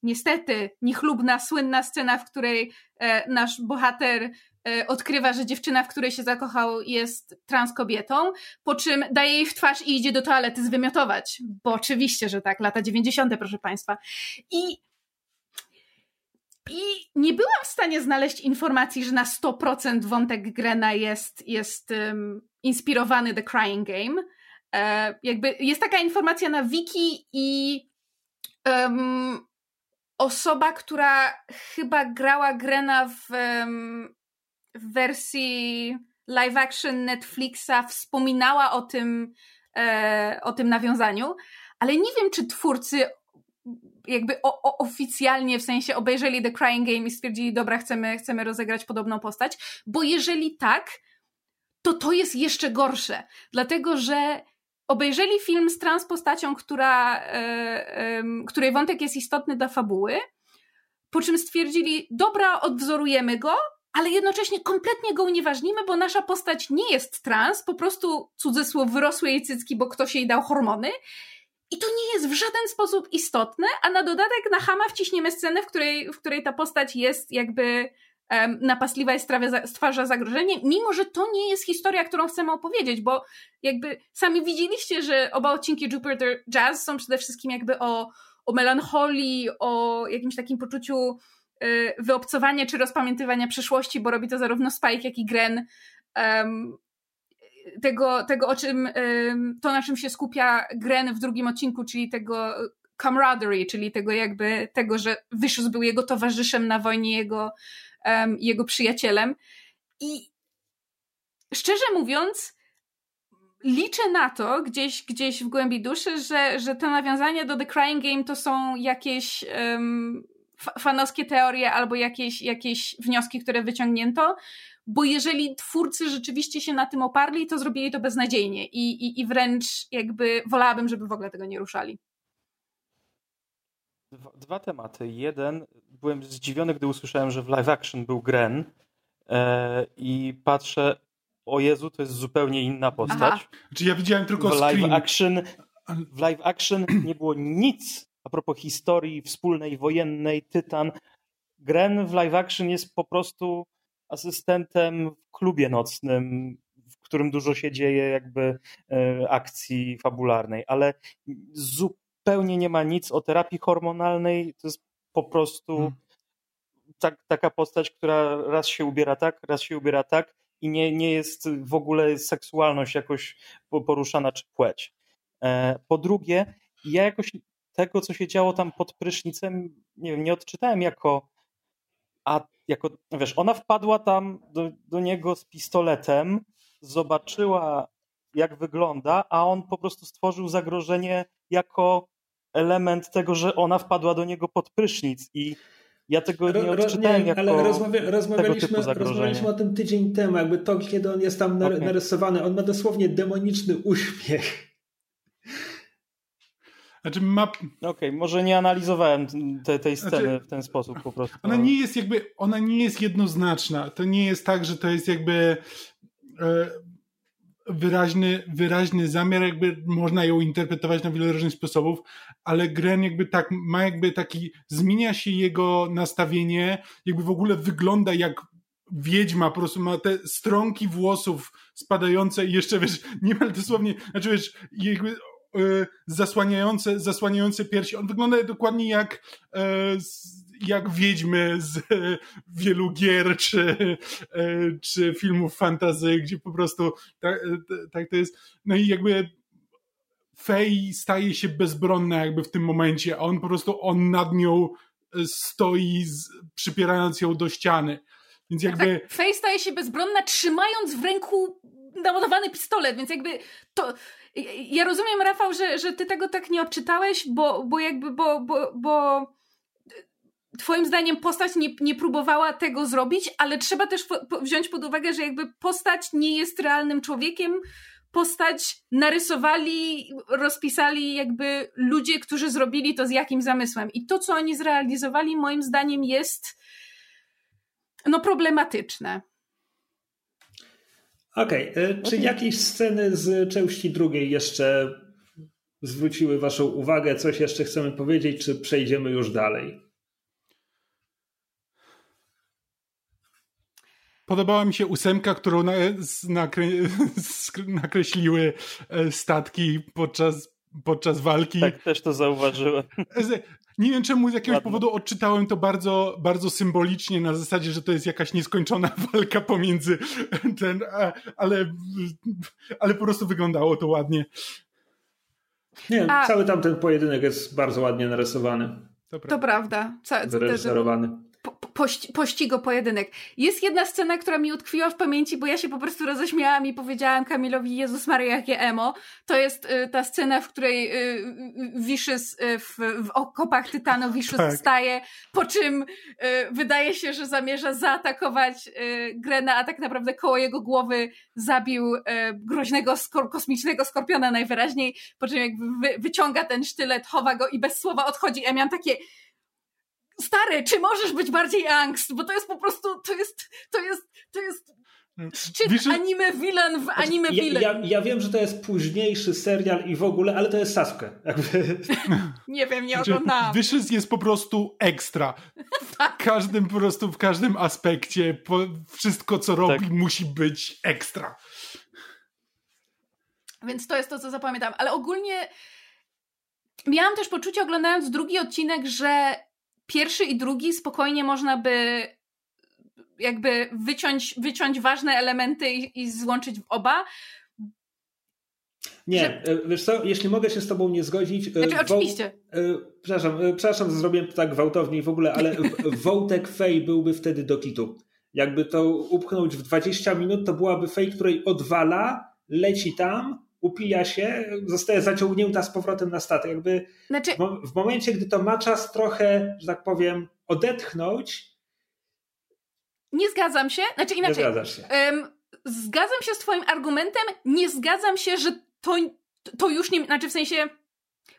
S4: niestety niechlubna, słynna scena, w której e, nasz bohater e, odkrywa, że dziewczyna, w której się zakochał, jest trans kobietą, po czym daje jej w twarz i idzie do toalety zwymiotować. Bo oczywiście, że tak, lata 90., proszę Państwa. I i nie byłam w stanie znaleźć informacji, że na 100% wątek Grena jest, jest um, inspirowany The Crying Game. E, jakby jest taka informacja na wiki i um, osoba, która chyba grała Grena w, um, w wersji live action Netflixa wspominała o tym, e, o tym nawiązaniu, ale nie wiem, czy twórcy jakby o, o, oficjalnie w sensie obejrzeli The Crying Game i stwierdzili, dobra, chcemy, chcemy rozegrać podobną postać, bo jeżeli tak, to to jest jeszcze gorsze, dlatego że obejrzeli film z trans postacią, która, e, e, której wątek jest istotny dla fabuły, po czym stwierdzili, dobra, odwzorujemy go, ale jednocześnie kompletnie go unieważnimy, bo nasza postać nie jest trans, po prostu cudzysłów wyrosły jej cycki, bo ktoś jej dał hormony i to nie jest w żaden sposób istotne, a na dodatek na Hama wciśniemy scenę, w której, w której ta postać jest jakby um, napastliwa i strawia, stwarza zagrożenie, mimo że to nie jest historia, którą chcemy opowiedzieć, bo jakby sami widzieliście, że oba odcinki Jupiter Jazz są przede wszystkim jakby o, o melancholii, o jakimś takim poczuciu y, wyobcowania czy rozpamiętywania przeszłości, bo robi to zarówno Spike, jak i Gren. Um, tego, tego o czym, to na czym się skupia Gren w drugim odcinku, czyli tego camaraderie, czyli tego jakby, tego, że Vicious był jego towarzyszem na wojnie, jego, um, jego przyjacielem. I szczerze mówiąc, liczę na to gdzieś, gdzieś w głębi duszy, że, że te nawiązania do The Crying Game to są jakieś um, fanowskie teorie albo jakieś, jakieś wnioski, które wyciągnięto, bo jeżeli twórcy rzeczywiście się na tym oparli, to zrobili to beznadziejnie i, i, i wręcz jakby wolałabym, żeby w ogóle tego nie ruszali.
S1: Dwa, dwa, tematy. Jeden, byłem zdziwiony, gdy usłyszałem, że w live action był Gren e, i patrzę, o Jezu, to jest zupełnie inna postać.
S2: Znaczy ja widziałem tylko
S1: w live action W live action nie było nic a propos historii wspólnej, wojennej, Tytan. Gren w live action jest po prostu asystentem w klubie nocnym, którym dużo się dzieje jakby e, akcji fabularnej, ale zupełnie nie ma nic o terapii hormonalnej, to jest po prostu hmm. tak, taka postać, która raz się ubiera tak, raz się ubiera tak i nie, nie jest w ogóle seksualność jakoś poruszana czy płeć. E, po drugie, ja jakoś tego, co się działo tam pod prysznicem, nie wiem, nie odczytałem jako a jako, wiesz, ona wpadła tam do, do niego z pistoletem, zobaczyła jak wygląda, a on po prostu stworzył zagrożenie jako element tego, że ona wpadła do niego pod prysznic i ja tego nie odczytałem jako
S3: Ale rozmawia, rozmawialiśmy, rozmawialiśmy o tym tydzień temu, jakby to, kiedy on jest tam okay. narysowany, on ma dosłownie demoniczny uśmiech.
S2: Znaczy ma...
S1: Okej, okay, może nie analizowałem te, tej sceny znaczy, w ten sposób po prostu.
S2: Ona nie jest jakby, ona nie jest jednoznaczna. To nie jest tak, że to jest jakby e, wyraźny, wyraźny zamiar, jakby można ją interpretować na wiele różnych sposobów, ale Gren jakby tak, ma jakby taki, zmienia się jego nastawienie, jakby w ogóle wygląda jak wiedźma, po prostu ma te stronki włosów spadające i jeszcze, wiesz, niemal dosłownie, znaczy wiesz, jakby zasłaniające, zasłaniające piersi. On wygląda dokładnie jak, e, jak wiedźmy z e, wielu gier czy, czy filmów fantazy, gdzie po prostu tak, tak to jest. No i jakby Fej staje się bezbronna jakby w tym momencie, a on po prostu on nad nią stoi, z, przypierając ją do ściany. Więc jakby...
S4: Tak, Fej staje się bezbronna, trzymając w ręku naładowany pistolet, więc jakby to ja rozumiem, Rafał, że, że ty tego tak nie odczytałeś, bo, bo jakby, bo, bo, bo twoim zdaniem postać nie, nie próbowała tego zrobić, ale trzeba też wziąć pod uwagę, że jakby postać nie jest realnym człowiekiem, postać narysowali, rozpisali jakby ludzie, którzy zrobili to z jakim zamysłem. I to, co oni zrealizowali, moim zdaniem jest no problematyczne.
S3: Okej, okay. E, czy okay. jakieś sceny z części drugiej jeszcze zwróciły Waszą uwagę? Coś jeszcze chcemy powiedzieć, czy przejdziemy już dalej?
S2: Podobała mi się ósemka, którą na, nakre, nakreśliły e, statki podczas, podczas walki.
S1: Tak, też to zauważyłem.
S2: Nie wiem czemu z jakiegoś Ładne. powodu odczytałem to bardzo, bardzo symbolicznie na zasadzie, że to jest jakaś nieskończona walka pomiędzy ten, ale, ale po prostu wyglądało to ładnie.
S3: Nie, A... cały tamten pojedynek jest bardzo ładnie narysowany.
S4: To, prawda. To prawda.
S3: Ca-
S4: Pości pościgo pojedynek. Jest jedna scena, która mi utkwiła w pamięci, bo ja się po prostu roześmiałam i powiedziałam Kamilowi, Jezus Maria, jakie emo. To jest y, ta scena, w której y, Wiszys y, w, w okopach Tytanu Wiszys tak. staje, po czym y, wydaje się, że zamierza zaatakować y, Grena, a tak naprawdę koło jego głowy zabił y, groźnego skor kosmicznego skorpiona najwyraźniej, po czym jakby wy wyciąga ten sztylet, chowa go i bez słowa odchodzi. Ja miałam takie stary, czy możesz być bardziej angst? Bo to jest po prostu, to jest, to jest, to jest szczyt Wiesz, anime villain w znaczy, anime
S3: ja,
S4: villain.
S3: Ja, ja, wiem, że to jest późniejszy serial i w ogóle, ale to jest Sasuke.
S4: nie wiem, nie znaczy, oglądałam.
S2: Wyszys jest po prostu ekstra. W tak. każdym po prostu, w każdym aspekcie, po, wszystko co robi tak. musi być ekstra.
S4: Więc to jest to, co zapamiętam. Ale ogólnie miałam też poczucie, oglądając drugi odcinek, że pierwszy i drugi spokojnie można by jakby wyciąć, wyciąć ważne elementy i, i złączyć w oba.
S3: Nie, że... E, wiesz co, jeśli mogę się z tobą nie zgodzić.
S4: E, znaczy, oczywiście.
S3: E, przepraszam, przepraszam, zrobiłem to tak gwałtownie w ogóle, ale Wołtek Fej byłby wtedy do kitu. Jakby to upchnąć w 20 minut, to byłaby Fej, której odwala, leci tam, upija się, zostaje zaciągnięta z powrotem na statek. Jakby znaczy... w, w momencie, gdy to ma czas trochę, że tak powiem, odetchnąć.
S4: Nie zgadzam się. Znaczy inaczej.
S3: Nie zgadzasz się.
S4: Zgadzam się z Twoim argumentem. Nie zgadzam się, że to, to już nie. Znaczy w sensie.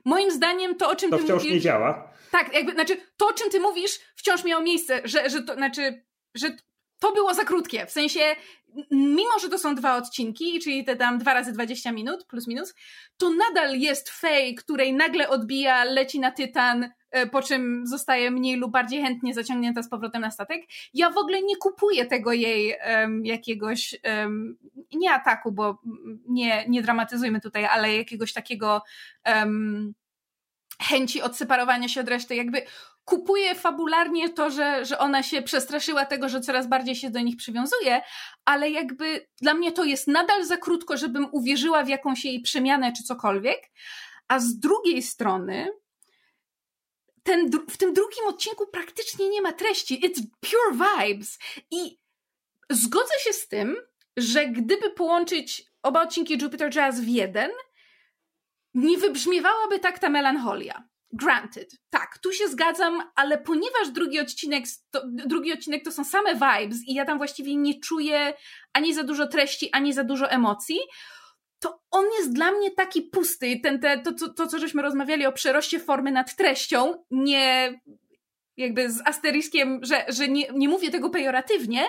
S4: Moim zdaniem to, o czym
S3: to
S4: ty
S3: wciąż nie działa.
S4: Tak, jakby, znaczy to, o czym ty mówisz, wciąż miało miejsce, że, że to, znaczy, że to było za krótkie. W sensie mimo że to są dwa odcinki, czyli te tam dwa razy 20 minut, plus minus, to nadal jest Fej, której nagle odbija, leci na Tytan, e, po czym zostaje mniej lub bardziej chętnie zaciągnięta z powrotem na statek. Ja w ogóle nie kupuję tego jej um, jakiegoś, um, nie ataku, bo nie, nie dramatyzujmy tutaj, ale jakiegoś takiego um, chęci odseparowania się od reszty. Jakby kupuję fabularnie to, że, że ona się przestraszyła tego, że coraz bardziej się do nich przywiązuje, ale jakby dla mnie to jest nadal za krótko, żebym uwierzyła w jakąś jej przemianę czy cokolwiek. A z drugiej strony, ten, w tym drugim odcinku praktycznie nie ma treści. It's pure vibes. I zgodzę się z tym, że gdyby połączyć oba odcinki Jupiter Jazz w jeden, nie wybrzmiewałaby tak ta melancholia. Granted. Tak, tu się zgadzam, ale ponieważ drugi odcinek to, drugi odcinek to są same vibes i ja tam właściwie nie czuję ani za dużo treści, ani za dużo emocji, to on jest dla mnie taki pusty. Ten, te, to, to, to, co żeśmy rozmawiali o przeroście formy nad treścią, nie jakby z asteriskiem, że, że nie, nie mówię tego pejoratywnie,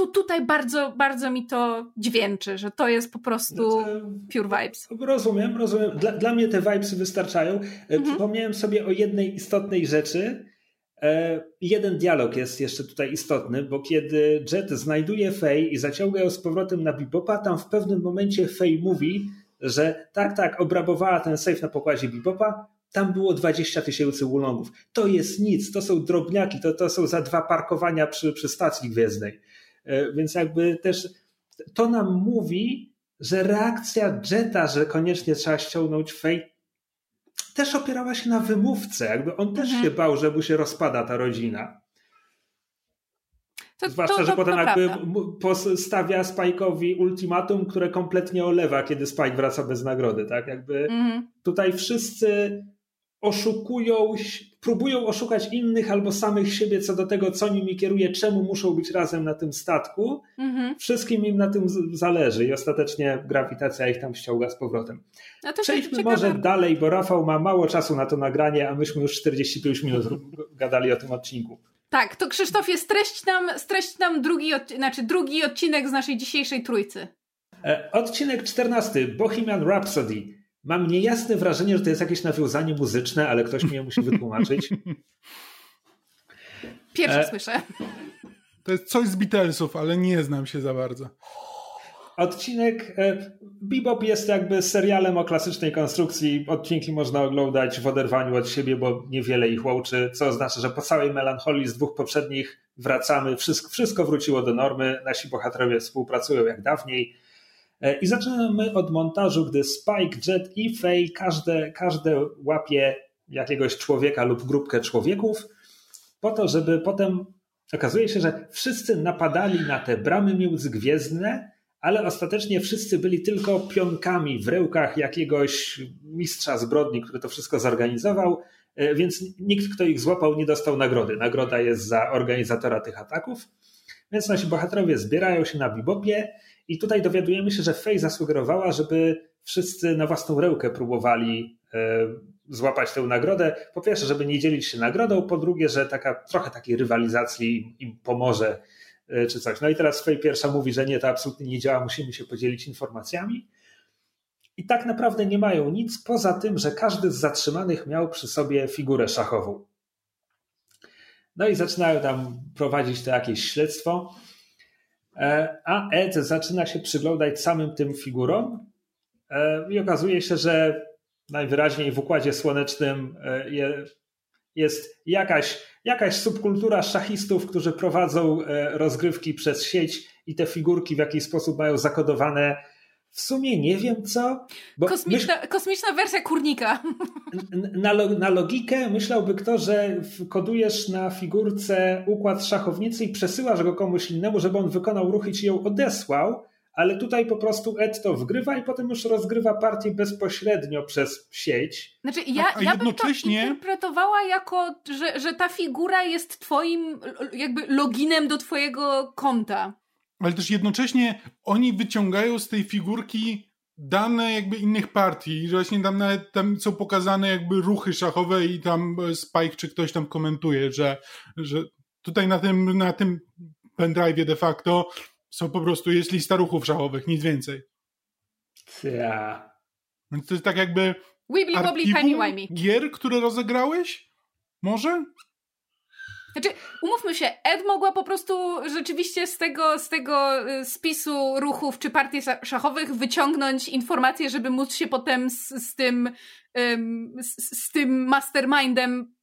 S4: tu, tutaj bardzo, bardzo mi to dźwięczy, że to jest po prostu znaczy, pure vibes.
S3: Rozumiem, rozumiem. Dla, dla mnie te vibesy wystarczają. E, mhm. Przypomniałem sobie o jednej istotnej rzeczy. E, jeden dialog jest jeszcze tutaj istotny, bo kiedy Jet znajduje Faye i zaciąga ją z powrotem na Bebopa, tam w pewnym momencie Faye mówi, że tak, tak, obrabowała ten safe na pokładzie Bebopa, tam było 20 tysięcy ulongów. To jest nic, to są drobniaki, to, to są za dwa parkowania przy, przy stacji gwiezdnej. E, więc jakby też to nam mówi, że reakcja Jetta, że koniecznie trzeba ściągnąć Fate, też opierała się na wymówce. Jakby on też mhm. się bał, że mu się rozpada ta rodzina. To, Zwłaszcza, to, to, że potem jakby postawia Spike'owi ultimatum, które kompletnie olewa, kiedy Spike wraca bez nagrody. Tak? Jakby mhm. tutaj wszyscy oszukują, próbują oszukać innych albo samych siebie co do tego, co nimi kieruje, czemu muszą być razem na tym statku. Mhm. Wszystkim im na tym zależy i ostatecznie grawitacja ich tam ściąga z powrotem. Przejdźmy może dalej, bo Rafał ma mało czasu na to nagranie, a myśmy już 45 minut gadali o tym odcinku.
S4: Tak, to Krzysztofie, streść nam, streść nam drugi, znaczy drugi odcinek z naszej dzisiejszej trójcy.
S3: E, odcinek 14, Bohemian Rhapsody. Mam niejasne wrażenie, że to jest jakieś nawiązanie muzyczne, ale ktoś mi je musi wytłumaczyć.
S4: Pierwsze e... słyszę.
S2: To jest coś z Beatlesów, ale nie znam się za bardzo.
S3: Odcinek e, Bebop jest jakby serialem o klasycznej konstrukcji. Odcinki można oglądać w oderwaniu od siebie, bo niewiele ich łączy, co oznacza, że po całej melancholii z dwóch poprzednich wracamy, wszystko, wszystko wróciło do normy, nasi bohaterowie współpracują jak dawniej. E, I zaczynamy od montażu, gdy Spike, Jet i Faye każde, każde łapie jakiegoś człowieka lub grupkę człowieków, po to, żeby potem okazuje się, że wszyscy napadali na te bramy międzygwiezdne, ale ostatecznie wszyscy byli tylko pionkami w rełkach jakiegoś mistrza zbrodni, który to wszystko zorganizował, e, więc nikt, kto ich złapał, nie dostał nagrody. Nagroda jest za organizatora tych ataków. Więc nasi bohaterowie zbierają się na bibopie i tutaj dowiadujemy się, że Fej zasugerowała, żeby wszyscy na własną rękę próbowali e, złapać tę nagrodę. Po pierwsze, żeby nie dzielić się nagrodą, po drugie, że taka trochę takiej rywalizacji im pomoże e, czy coś. No i teraz Fej pierwsza mówi, że nie, to absolutnie nie działa, musimy się podzielić informacjami. I tak naprawdę nie mają nic poza tym, że każdy z zatrzymanych miał przy sobie figurę szachową. No i zaczynają tam prowadzić to jakieś śledztwo. E, a Ed zaczyna się przyglądać samym tym figurom e, i okazuje się, że najwyraźniej w układzie słonecznym e, jest jakaś, jakaś subkultura szachistów, którzy prowadzą rozgrywki przez sieć i te figurki w jakiś sposób mają zakodowane w sumie nie wiem co.
S4: Kosmiczna, myśl... kosmiczna wersja kurnika.
S3: Na, na, logikę myślałby kto, że kodujesz na figurce układ szachownicy i przesyłasz go komuś innemu, żeby on wykonał ruch i ci ją odesłał, ale tutaj po prostu Ed to wgrywa i potem już rozgrywa partię bezpośrednio przez sieć.
S4: Znaczy ja, a, a ja jednocześnie... bym to interpretowała jako, że, że ta figura jest twoim jakby loginem do twojego konta
S2: ale też jednocześnie oni wyciągają z tej figurki dane jakby innych partii, że właśnie tam nawet tam są pokazane jakby ruchy szachowe i tam e, Spike czy ktoś tam komentuje, że, że tutaj na tym, na tym pendrive'ie de facto Są po prostu, jest lista ruchów szachowych, nic więcej.
S3: Ja.
S2: No to jest tak jakby
S4: Wibbly wobbly, timey wimey.
S2: gier, które rozegrałeś? Może?
S4: Znaczy, umówmy się, Ed mogła po prostu rzeczywiście z tego, z tego y, spisu ruchów czy partii szachowych wyciągnąć informacje, żeby móc się potem z, z tym, z, z tym mastermindem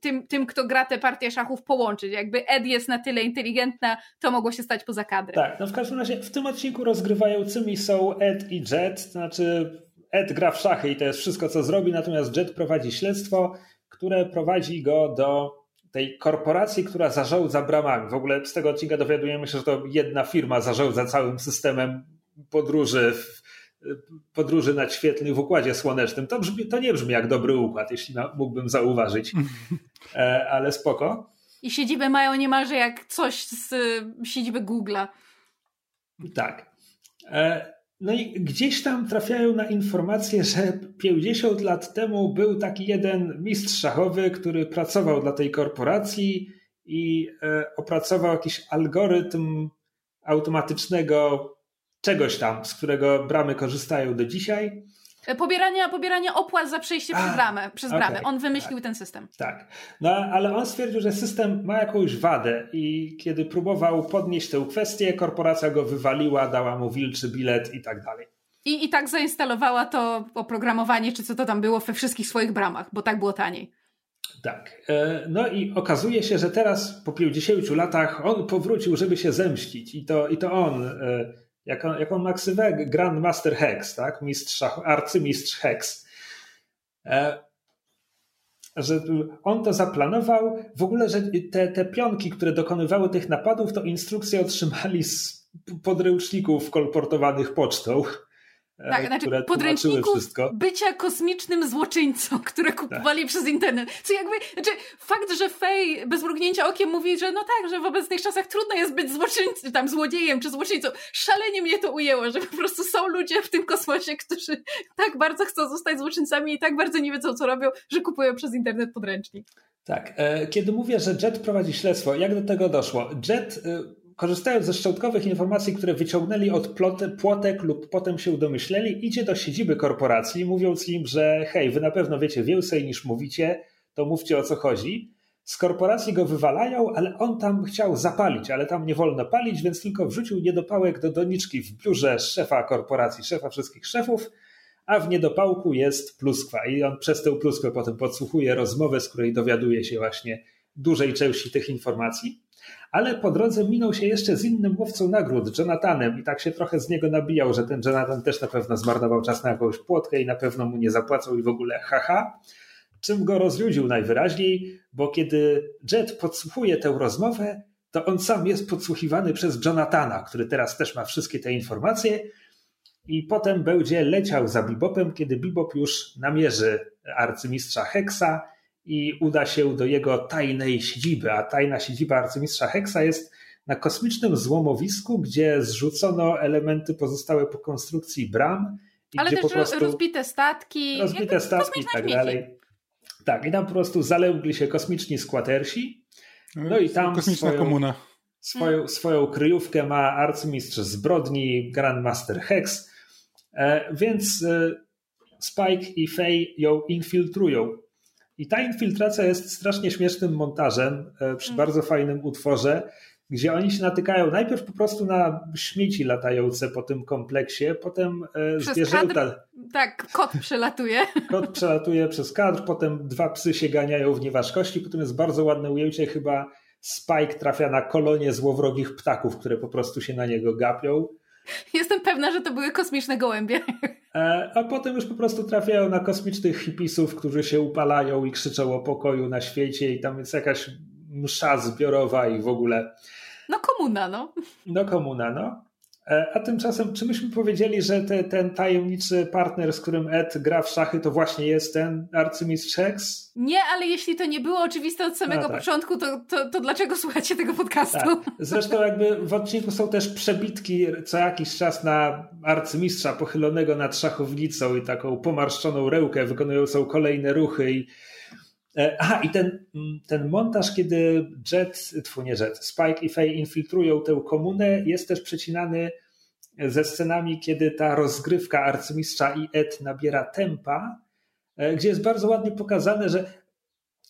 S4: tym, tym, kto gra te partie szachów, połączyć. Jakby Ed jest na tyle inteligentna, to mogło się stać poza kadrem.
S3: Tak, no w każdym razie w tym odcinku rozgrywającymi są Ed i Jet, znaczy Ed gra w szachy i to jest wszystko, co zrobi, natomiast Jet prowadzi śledztwo, które prowadzi go do tej korporacji, która zarządza bramami. W ogóle z tego odcinka dowiadujemy się, że to jedna firma zarządza całym systemem podróży podróży nadświetlnych w Układzie Słonecznym. To, brzmi, to nie brzmi jak dobry układ, jeśli mógłbym zauważyć, e, ale spoko.
S4: I siedzibę mają niemalże jak coś z siedziby Google'a.
S3: Tak. No i gdzieś tam trafiają na informację, że 50 lat temu był taki jeden mistrz szachowy, który pracował dla tej korporacji i e, opracował jakiś algorytm automatycznego czegoś tam, z którego bramy korzystają do dzisiaj.
S4: E, pobierania, pobierania opłat za przejście przez bramę. Przez bramę. Okay, on wymyślił
S3: tak,
S4: ten system.
S3: Tak. No ale on stwierdził, że system ma jakąś wadę i kiedy próbował podnieść tę kwestię, korporacja go wywaliła, dała mu wilczy bilet i tak dalej.
S4: I, I tak zainstalowała to oprogramowanie, czy co to tam było, we wszystkich swoich bramach, bo tak było taniej.
S3: Tak. E, no i okazuje się, że teraz po 50 latach on powrócił, żeby się zemścić. I to, i to on e, jak on, jak on ma ksywę? Grandmaster Hex, tak? Mistrz, arcymistrz Hex. E, że on to zaplanował. W ogóle, że te, te pionki, które dokonywały tych napadów, to instrukcje otrzymali z podręczników kolportowanych pocztą.
S4: E, tak, znaczy podręczników bycia kosmicznym złoczyńcą, które kupowali tak. przez internet. Co jakby, znaczy fakt, że Fej bez mrugnięcia okiem mówi, że no tak, że w obecnych czasach trudno jest być złoczyńcą, tam złodziejem czy złoczyńcą. Szalenie mnie to ujęło, że po prostu są ludzie w tym kosmosie, którzy tak bardzo chcą zostać złoczyńcami i tak bardzo nie wiedzą, co robią, że kupują przez internet podręcznik.
S3: Tak. E, kiedy mówię, że Jet prowadzi śledztwo, jak do tego doszło? Jet e, korzystając ze szczątkowych informacji, które wyciągnęli od płotek lub potem się domyśleli, idzie do siedziby korporacji, mówiąc im, że hej, wy na pewno wiecie więcej niż mówicie, to mówcie o co chodzi. Z korporacji go wywalają, ale on tam chciał zapalić, ale tam nie wolno palić, więc tylko wrzucił niedopałek do doniczki w biurze szefa korporacji, szefa wszystkich szefów, a w niedopałku jest pluskwa. I on przez tę pluskwę potem podsłuchuje rozmowę, z której dowiaduje się właśnie dużej części tych informacji ale po drodze minął się jeszcze z innym łowcą nagród, Jonathanem, i tak się trochę z niego nabijał, że ten Jonathan też na pewno zmarnował czas na jakąś płotkę i na pewno mu nie zapłacą i w ogóle haha. Czym go rozludził najwyraźniej, bo kiedy Jet podsłuchuje tę rozmowę, to on sam jest podsłuchiwany przez Jonathana, który teraz też ma wszystkie te informacje i potem będzie leciał za Bebopem, kiedy Bebop już namierzy arcymistrza Hexa i uda się do jego tajnej siedziby, a tajna siedziba arcymistrza Hexa jest na kosmicznym złomowisku, gdzie zrzucono elementy pozostałe po konstrukcji bram.
S4: Ale też po prostu rozbite statki.
S3: Rozbite statki i tak dalej. Tak, i tam po prostu zalegli się kosmiczni skłatersi. No i tam
S2: Kosmiczna swoją, komuna.
S3: Swoją, hmm. swoją kryjówkę ma arcymistrz zbrodni, Grandmaster Hex. E, więc e, Spike i Faye ją infiltrują. I ta infiltracja jest strasznie śmiesznym montażem e, przy mm. bardzo fajnym utworze, gdzie oni się natykają najpierw po prostu na śmieci latające po tym kompleksie, potem e, przez zwierzęta. Kadr,
S4: tak, kot przelatuje.
S3: Kot przelatuje przez kadr, potem dwa psy się ganiają w nieważkości, potem jest bardzo ładne ujęcie, chyba Spike trafia na kolonie złowrogich ptaków, które po prostu się na niego gapią.
S4: Jestem pewna, że to były kosmiczne gołębie.
S3: E, a potem już po prostu trafiają na kosmicznych hipisów, którzy się upalają i krzyczą o pokoju na świecie i tam jest jakaś msza zbiorowa i w ogóle.
S4: No komuna, no.
S3: No komuna, no. E, a tymczasem, czy myśmy powiedzieli, że te, ten tajemniczy partner, z którym Ed gra w szachy, to właśnie jest ten arcymistrz Hex?
S4: Nie, ale jeśli to nie było oczywiste od samego tak. początku, to, to, to, dlaczego słuchacie tego podcastu? Tak.
S3: Zresztą jakby w odcinku są też przebitki co jakiś czas na arcymistrza pochylonego nad szachownicą i taką pomarszczoną rełkę wykonującą kolejne ruchy i aha, i ten, mm, ten montaż, kiedy Jet, tfu nie Jet, Spike i Faye infiltrują tę komunę, jest też przecinany ze scenami, kiedy ta rozgrywka arcymistrza i Ed nabiera tempa, e, gdzie jest bardzo ładnie pokazane, że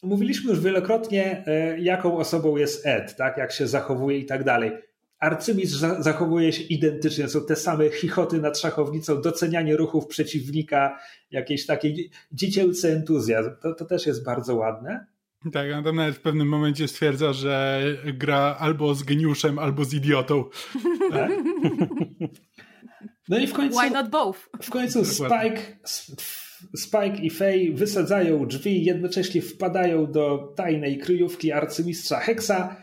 S3: mówiliśmy już wielokrotnie, e, jaką osobą jest Ed, tak, jak się zachowuje i tak dalej. Arcymistrz zachowuje się identycznie, są te same chichoty nad szachownicą, docenianie ruchów przeciwnika, jakieś takie dziecięcy entuzjazm. To, to też jest bardzo ładne.
S2: Tak, on tam nawet w pewnym momencie stwierdza, że gra albo z geniuszem, albo z idiotą. Tak?
S3: No i w końcu.
S4: Why not both?
S3: W końcu Spike, Spike i Faye wysadzają drzwi, jednocześnie wpadają do tajnej kryjówki arcymistrza Hexa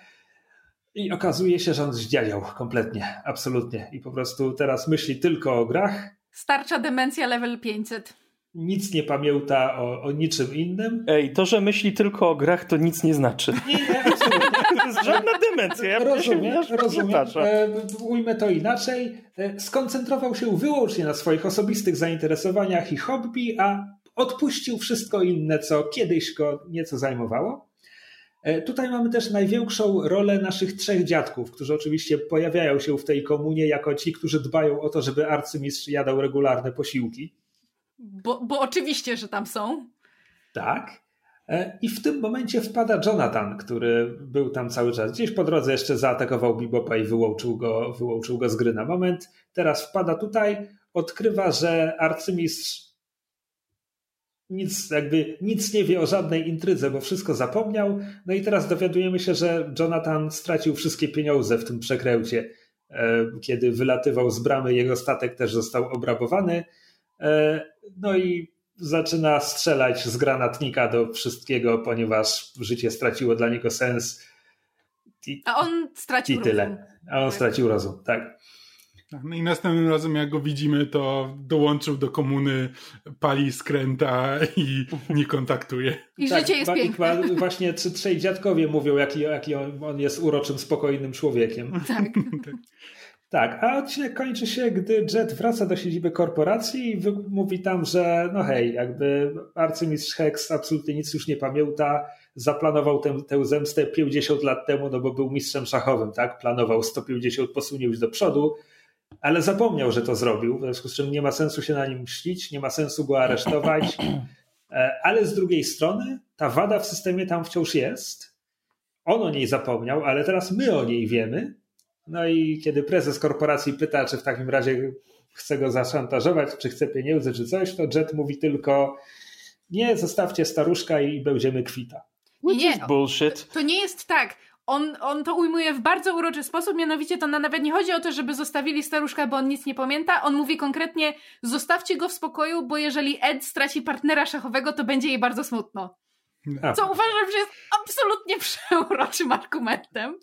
S3: i okazuje się, że on zdziadział kompletnie, absolutnie. I po prostu teraz myśli tylko o grach.
S4: Starcza demencja level 500.
S3: Nic nie pamięta o, o niczym innym.
S1: Ej, to, że myśli tylko o grach, to nic nie znaczy.
S3: Nie, nie, absolutnie.
S1: To jest żadna demencja. Ja
S3: rozumiem, się, rozumiem. E, ujmę to inaczej. E, skoncentrował się wyłącznie na swoich osobistych zainteresowaniach i hobby, a odpuścił wszystko inne, co kiedyś go nieco zajmowało. E, tutaj mamy też największą rolę naszych trzech dziadków, którzy oczywiście pojawiają się w tej komunie jako ci, którzy dbają o to, żeby arcymistrz jadał regularne posiłki.
S4: Bo, bo oczywiście, że tam są.
S3: Tak. E, I w tym momencie wpada Jonathan, który był tam cały czas. Gdzieś po drodze jeszcze zaatakował Bibopa i wyłączył go, wyłączył go z gry na moment. Teraz wpada tutaj, odkrywa, że arcymistrz nic, jakby nic nie wie o żadnej intrydze, bo wszystko zapomniał. No i teraz dowiadujemy się, że Jonathan stracił wszystkie pieniądze w tym przekręcie. E, kiedy wylatywał z bramy, jego statek też został obrabowany. E, no i zaczyna strzelać z granatnika do wszystkiego, ponieważ życie straciło dla niego sens.
S4: I, A on stracił
S3: i tyle. A on stracił rozum, tak.
S2: Tak, no i następnym razem, jak go widzimy, to dołączył do komuny, pali skręta i nie kontaktuje.
S4: I tak, życie jest piękne.
S3: Właśnie trzej dziadkowie mówią, jaki, jaki on, on, jest uroczym, spokojnym człowiekiem.
S4: Tak.
S3: tak. tak. a odcinek kończy się, gdy Jet wraca do siedziby korporacji i mówi tam, że no hej, jakby arcymistrz Hex absolutnie nic już nie pamięta, zaplanował tę, tę zemstę 50 lat temu, no bo był mistrzem szachowym, tak? Planował 150 posunięć do przodu, ale zapomniał, że to zrobił, w związku z czym nie ma sensu się na nim mścić, nie ma sensu go aresztować. E, ale z drugiej strony ta wada w systemie tam wciąż jest. On o niej zapomniał, ale teraz my o niej wiemy. No i kiedy prezes korporacji pyta, czy w takim razie chce go zaszantażować, czy chce pieniędzy, czy coś, to Jet mówi tylko nie, zostawcie staruszka i będziemy kwita.
S1: Which nie, bullshit.
S4: To nie jest tak on, on to ujmuje w bardzo uroczy sposób, mianowicie to nawet nie chodzi o to, żeby zostawili staruszka, bo on nic nie pamięta. On mówi konkretnie, zostawcie go w spokoju, bo jeżeli Ed straci partnera szachowego, to będzie jej bardzo smutno. Co uważam, że jest absolutnie przeuroczym argumentem.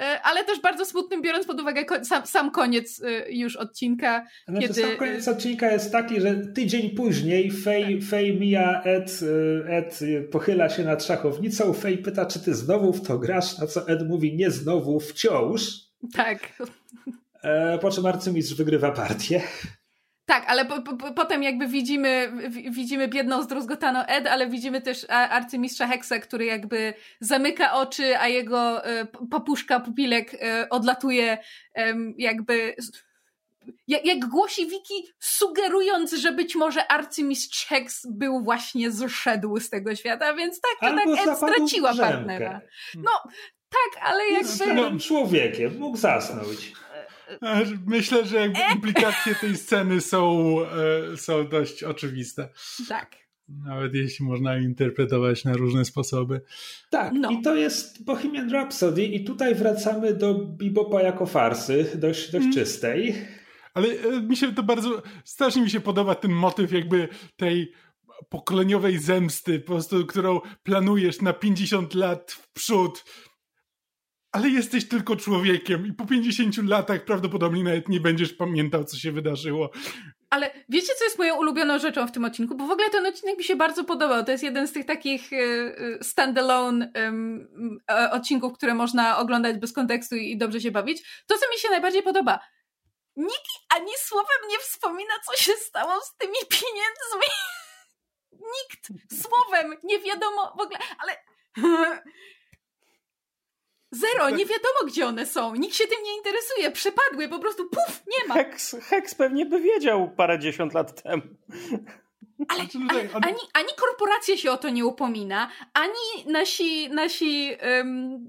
S4: E, ale też bardzo smutnym, biorąc pod uwagę sam, sam koniec e, już odcinka.
S3: Znaczy, kiedy... Sam koniec odcinka jest taki, że tydzień później Fej, Fej mija Ed, e, Ed pochyla się nad szachownicą, Fej pyta, czy ty znowu w to grasz, na co Ed mówi, nie znowu, wciąż.
S4: Tak.
S3: Po czym arcymistrz wygrywa partię.
S4: Tak, ale po, po, potem jakby widzimy, widzimy biedną, zdruzgotaną Ed, ale widzimy też arcymistrza Hexa, który jakby zamyka oczy, a jego e, papuszka, pupilek e, odlatuje jakby jak, głosi Wiki, sugerując, że być może arcymistrz Hex był właśnie zszedł z tego świata, więc tak, to tak Ed straciła partnera. No, tak, ale jakby...
S3: No, człowiekiem, mógł zasnąć.
S2: Myślę, że implikacje tej sceny są, e, są dość oczywiste.
S4: Tak.
S2: Nawet jeśli można interpretować na różne sposoby.
S3: Tak, no. i to jest Bohemian Rhapsody i tutaj wracamy do bebopa jako farsy, dość, dość mm. czystej.
S2: Ale e, mi się to bardzo, strasznie mi się podoba ten motyw jakby tej pokoleniowej zemsty, po prostu, którą planujesz na 50 lat w przód, ale jesteś tylko człowiekiem i po 50 latach prawdopodobnie nawet nie będziesz pamiętał, co się wydarzyło.
S4: Ale wiecie, co jest moją ulubioną rzeczą w tym odcinku? Bo w ogóle ten odcinek mi się bardzo podobał. To jest jeden z tych takich e, e, standalone um, odcinków, które można oglądać bez kontekstu i dobrze się bawić. To, co mi się najbardziej podoba, nikt ani słowem nie wspomina, co się stało z tymi pieniędzmi. nikt słowem nie wiadomo w ogóle, ale Zero, nie wiadomo gdzie one są. Nikt się tym nie interesuje. Przepadły, po prostu puf, nie ma.
S1: Hex, Hex pewnie by wiedział parę dziesiąt lat temu.
S4: Ale, ale ani, ani korporacja się o to nie upomina, ani nasi, nasi um,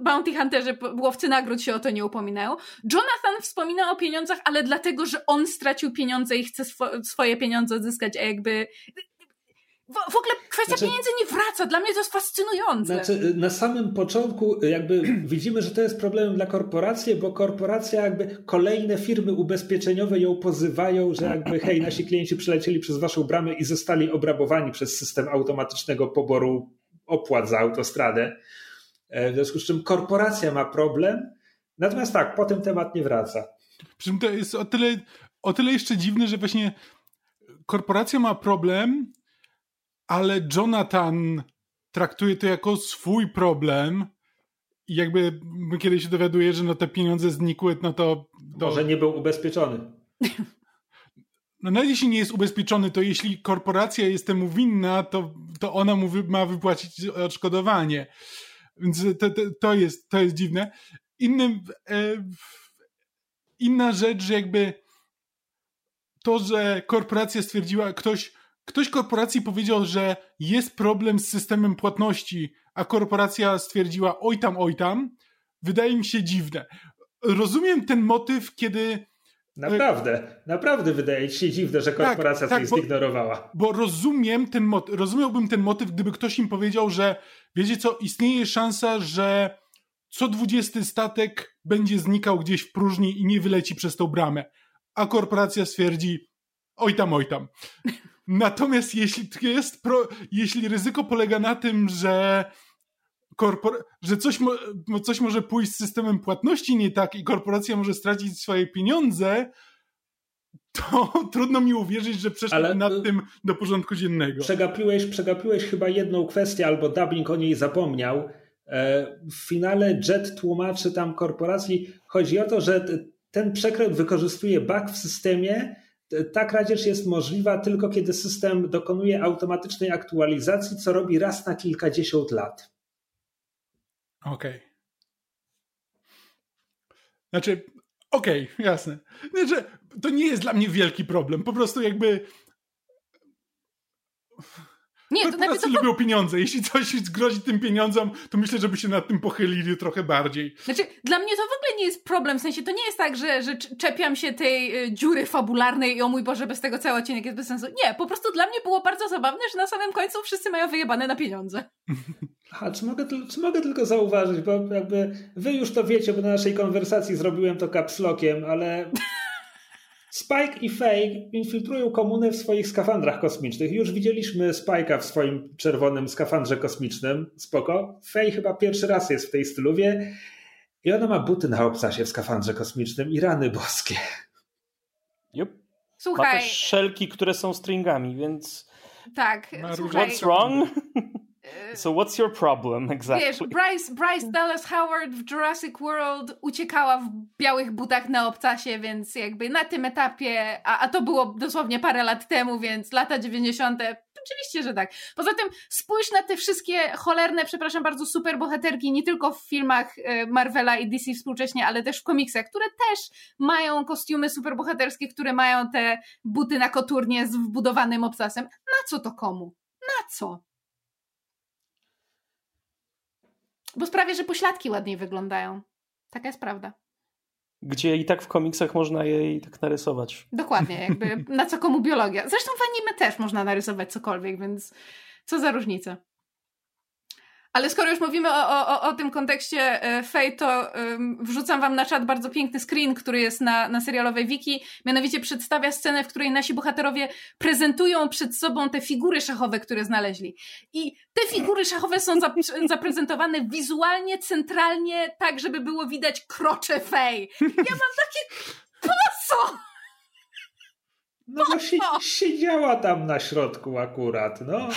S4: bounty hunterzy, łowcy nagród się o to nie upominają. Jonathan wspomina o pieniądzach, ale dlatego, że on stracił pieniądze i chce swo swoje pieniądze odzyskać, a jakby w, w ogóle kwestia znaczy, pieniędzy nie wraca. Dla mnie to jest fascynujące.
S3: Znaczy, na samym początku jakby widzimy, że to jest problemem dla korporacji, bo korporacja jakby kolejne firmy ubezpieczeniowe ją pozywają, że jakby hej, nasi klienci przylecieli przez waszą bramę i zostali obrabowani przez system automatycznego poboru opłat za autostradę. E, w związku z czym korporacja ma problem, natomiast tak, potem temat nie wraca.
S2: Przy czym to jest o tyle, o tyle jeszcze dziwne, że właśnie korporacja ma problem, ale Jonathan traktuje to jako swój problem i jakby kiedy się dowiaduje, że no te pieniądze znikły, no to... to...
S3: Może nie był ubezpieczony.
S2: No nawet jeśli nie jest ubezpieczony, to jeśli korporacja jest temu winna, to, to ona mu wy, ma wypłacić odszkodowanie. Więc to, to, to, jest, to jest dziwne. Innym, e, inna rzecz, że jakby to, że korporacja stwierdziła, ktoś ktoś korporacji powiedział, że jest problem z systemem płatności, a korporacja stwierdziła oj tam, oj tam, wydaje mi się dziwne. Rozumiem ten motyw, kiedy.
S3: Naprawdę, naprawdę wydaje ci się dziwne, że tak, korporacja tak, coś zignorowała.
S2: Bo rozumiem ten motyw, rozumiałbym ten motyw, gdyby ktoś im powiedział, że wiecie co, istnieje szansa, że co dwudziesty statek będzie znikał gdzieś w próżni i nie wyleci przez tą bramę. A korporacja stwierdzi, oj tam, oj tam. Natomiast jeśli jest pro, jeśli ryzyko polega na tym, że korpor- że coś, mo coś może pójść z systemem płatności nie tak i korporacja może stracić swoje pieniądze, to trudno mi uwierzyć, że przeszli Ale nad y, tym do porządku dziennego.
S3: Przegapiłeś, przegapiłeś chyba jedną kwestię, albo dubbing o niej zapomniał. E, w finale Jet tłumaczy tam korporacji, chodzi o to, że ten przekręt wykorzystuje bug w systemie, ta kradzież jest możliwa tylko kiedy system dokonuje automatycznej aktualizacji, co robi raz na kilkadziesiąt lat.
S2: Okej. Okay. Znaczy, okej, okay, jasne. Znaczy, to nie jest dla mnie wielki problem. Po prostu jakby nie, to najpierw to... lubią pieniądze. Jeśli coś grozi tym pieniądzom, to myślę, żeby się nad tym pochylili trochę bardziej.
S4: Znaczy, dla mnie to w ogóle nie jest problem. W sensie, to nie jest tak, że, że czepiam się tej y, dziury fabularnej i o mój Boże, bez tego cały odcinek jest bez sensu. Nie, po prostu dla mnie było bardzo zabawne, że na samym końcu wszyscy mają wyjebane na pieniądze.
S3: A czy mogę, czy mogę tylko zauważyć, bo jakby wy już to wiecie, bo na naszej konwersacji zrobiłem to kapslokiem, ale Spike i Faye infiltrują komunę w swoich skafandrach kosmicznych. Już widzieliśmy Spike'a w swoim czerwonym skafandrze kosmicznym. Spoko. Faye chyba pierwszy raz jest w tej styluwie. I ona ma buty na obcasie w skafandrze kosmicznym i rany boskie.
S1: Yep. Słuchaj. Ma też szelki, które są stringami, więc...
S4: Tak.
S1: What's wrong? So what's your problem exactly?
S4: Wiesz, Bryce, Bryce Dallas Howard w Jurassic World uciekała w białych butach na obcasie, więc jakby na tym etapie, a, a to było dosłownie parę lat temu, więc lata 90. Oczywiście, że tak. Poza tym spójrz na te wszystkie cholerne, przepraszam bardzo, superbohaterki, nie tylko w filmach e, Marvela i DC współcześnie, ale też w komiksach, które też mają kostiumy superbohaterskie, które mają te buty na koturnie z wbudowanym obcasem. Na co to komu? Na co? Bo sprawię, że pośladki ładniej wyglądają. Taka jest prawda.
S1: Gdzie i tak w komiksach można jej tak narysować.
S4: Dokładnie, jakby na co komu biologia. Zresztą w anime też można narysować cokolwiek, więc co za różnica. Ale skoro już mówimy o, o, o tym kontekście e, Fate, to um, wrzucam wam na czat bardzo piękny screen, który jest na, na serialowej wiki. Mianowicie przedstawia scenę, w której nasi bohaterowie prezentują przed sobą te figury szachowe, które znaleźli. I te figury szachowe są zap zaprezentowane wizualnie, centralnie, tak, żeby było widać krocze Fej. Ja mam takie... Po co?
S3: No bo si siedziała tam na środku akurat, no.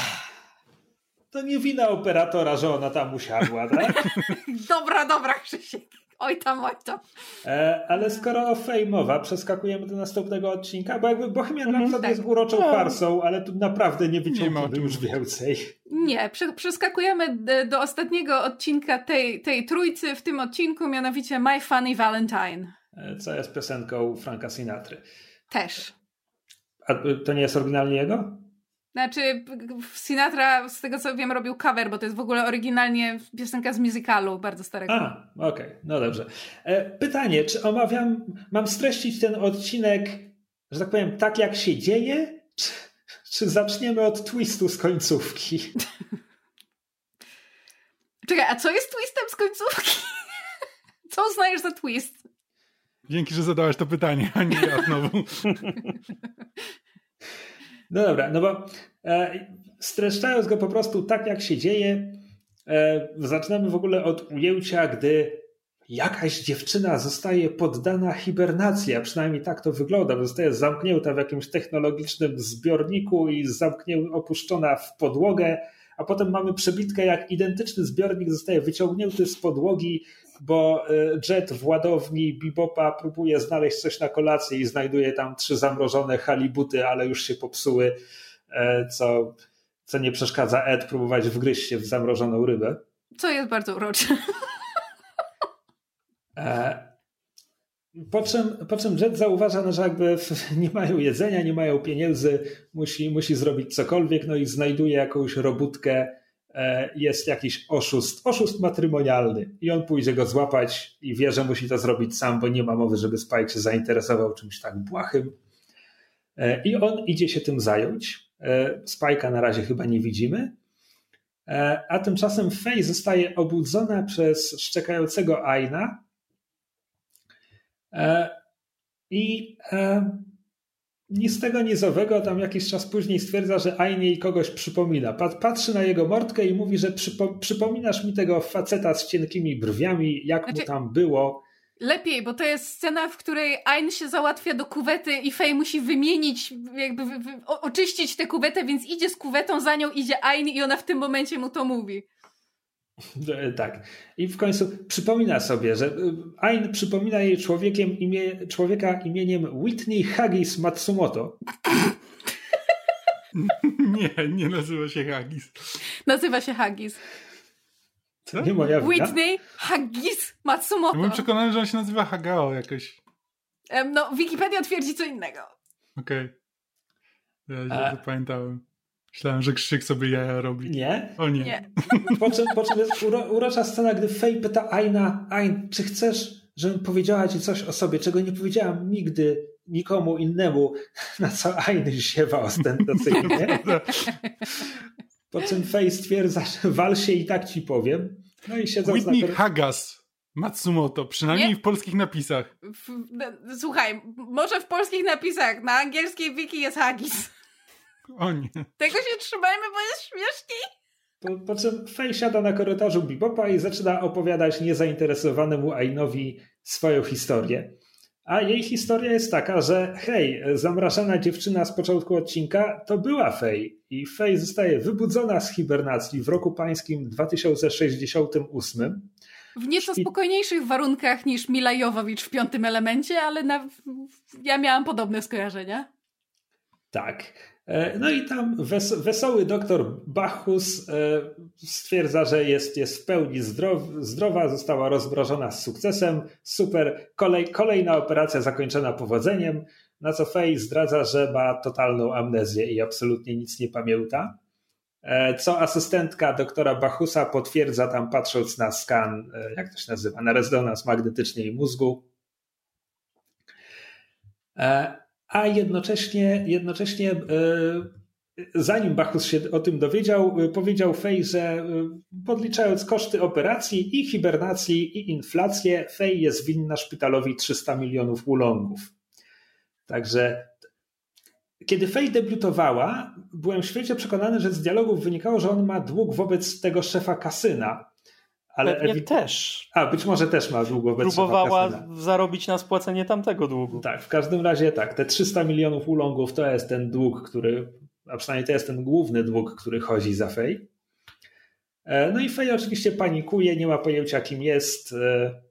S3: To nie wina operatora, że ona tam usiadła, tak?
S4: dobra, dobra, Krzysiek. Oj tam, oj tam.
S3: E, ale skoro o Fej mowa, przeskakujemy do następnego odcinka, bo jakby Bohemian Rhapsody mm, tak. jest uroczą no. farsą, ale tu naprawdę nie wyciągniemy już więcej.
S4: Nie, przeskakujemy do ostatniego odcinka tej, tej trójcy w tym odcinku, mianowicie My Funny Valentine.
S3: E, co jest piosenką Franka Sinatry.
S4: Też.
S3: A to nie jest oryginalnie jego?
S4: Znaczy, Sinatra, z tego co wiem, robił cover, bo to jest w ogóle oryginalnie piosenka z musicalu bardzo starego.
S3: A, okej, okay, no dobrze. E, pytanie, czy omawiam, mam streścić ten odcinek, że tak powiem, tak jak się dzieje, czy, czy zaczniemy od twistu z końcówki?
S4: Czekaj, a co jest twistem z końcówki? Co uznajesz za twist?
S2: Dzięki, że zadałeś to pytanie, a nie ja znowu.
S3: No dobra, no bo e, streszczając go po prostu tak, jak się dzieje, e, zaczynamy w ogóle od ujęcia, gdy jakaś dziewczyna zostaje poddana hibernacji, a przynajmniej tak to wygląda, zostaje zamknięta w jakimś technologicznym zbiorniku i zamknięta, opuszczona w podłogę, a potem mamy przebitkę, jak identyczny zbiornik zostaje wyciągnięty z podłogi, bo e, Jet w ładowni Bibopa próbuje znaleźć coś na kolację i znajduje tam trzy zamrożone halibuty, ale już się popsuły, e, co, co nie przeszkadza Ed próbować wgryźć się w zamrożoną rybę.
S4: Co jest bardzo urocze.
S3: E, po czym, po czym Jet zauważa, no, że jakby nie mają jedzenia, nie mają pieniędzy, musi, musi zrobić cokolwiek, no i znajduje jakąś robótkę, jest jakiś oszust, oszust matrymonialny i on pójdzie go złapać i wie, że musi to zrobić sam, bo nie ma mowy, żeby Spike się zainteresował czymś tak błahym. E, I on idzie się tym zająć. Spike'a na razie chyba nie widzimy. A tymczasem Faye zostaje obudzona przez szczekającego Aina, E, I e, ni z tego nizowego tam jakiś czas później stwierdza, że Aini kogoś przypomina. Patrzy na jego mordkę i mówi, że przypo, przypominasz mi tego faceta z cienkimi brwiami, jak znaczy, mu tam było.
S4: Lepiej, bo to jest scena, w której Ain się załatwia do kuwety i Fej musi wymienić, jakby wy, wy, oczyścić tę kuwetę, więc idzie z kuwetą, za nią idzie Ain i ona w tym momencie mu to mówi.
S3: E, tak. I w końcu przypomina sobie, że e, Ain przypomina jej człowiekiem imię, człowieka imieniem Whitney Haggis Matsumoto.
S2: nie, nie nazywa się Haggis.
S4: Nazywa się Haggis.
S3: To nie moja
S4: wina? Whitney Haggis Matsumoto.
S2: Ja byłem przekonany, że on się nazywa Hagao jakoś.
S4: No, Wikipedia twierdzi co innego.
S2: Okej. Okay. Ja źle pamiętałem. Myślałem, że Krzyk sobie jaja robi.
S3: Nie?
S2: O nie. nie.
S3: Po, czym, po czym jest uro, urocza scena, gdy Fej pyta Aina, Ain, czy chcesz, żebym powiedziała ci coś o sobie, czego nie powiedziałam nigdy nikomu innemu, na co Ain ziewa ostentacyjnie. po czym Fej stwierdza, że wal się i tak ci powiem. No i siedzą
S2: Whitney na... Hagas. Matsumoto, przynajmniej nie? w polskich napisach. W,
S4: słuchaj, może w polskich napisach, na angielskiej wiki jest Hagis.
S2: O nie.
S4: Tego się trzymajmy, bo jest śmieszki.
S3: Po, po czym Fej siada na korytarzu Bibopa i zaczyna opowiadać niezainteresowanemu Ainowi swoją historię. A jej historia jest taka, że hej, zamrażana dziewczyna z początku odcinka to była Fej i Fej zostaje wybudzona z hibernacji w roku pańskim 2068.
S4: W nieco spokojniejszych warunkach niż Mila Jowowicz w piątym elemencie, ale na... ja miałam podobne skojarzenia.
S3: Tak. E, no i tam wes wesoły doktor Bachus e, stwierdza, że jest, jest w pełni zdrow zdrowa, została rozmrożona z sukcesem. Super, Kolej kolejna operacja zakończona powodzeniem. Na co Fej zdradza, że ma totalną amnezję i absolutnie nic nie pamięta. E, co asystentka doktora Bachusa potwierdza tam patrząc na skan, jak to się nazywa, na rezonans magnetyczny jej mózgu a jednocześnie, jednocześnie e, zanim Bachus się o tym dowiedział, e, powiedział Fej, że e, podliczając koszty operacji i hibernacji i inflację, Fej jest winna szpitalowi 300 milionów ulongów. Także kiedy Fej debiutowała, byłem świecie przekonany, że z dialogów wynikało, że on ma dług wobec tego szefa kasyna.
S1: Ale Pewnie też.
S3: A, być może też ma długo
S1: Próbowała zarobić na spłacenie tamtego długu.
S3: Tak, w każdym razie tak. Te 300 milionów ulongów to jest ten dług, który, a przynajmniej to jest ten główny dług, który chodzi za Fej. E, no i Fej oczywiście panikuje, nie ma pojęcia kim jest. E,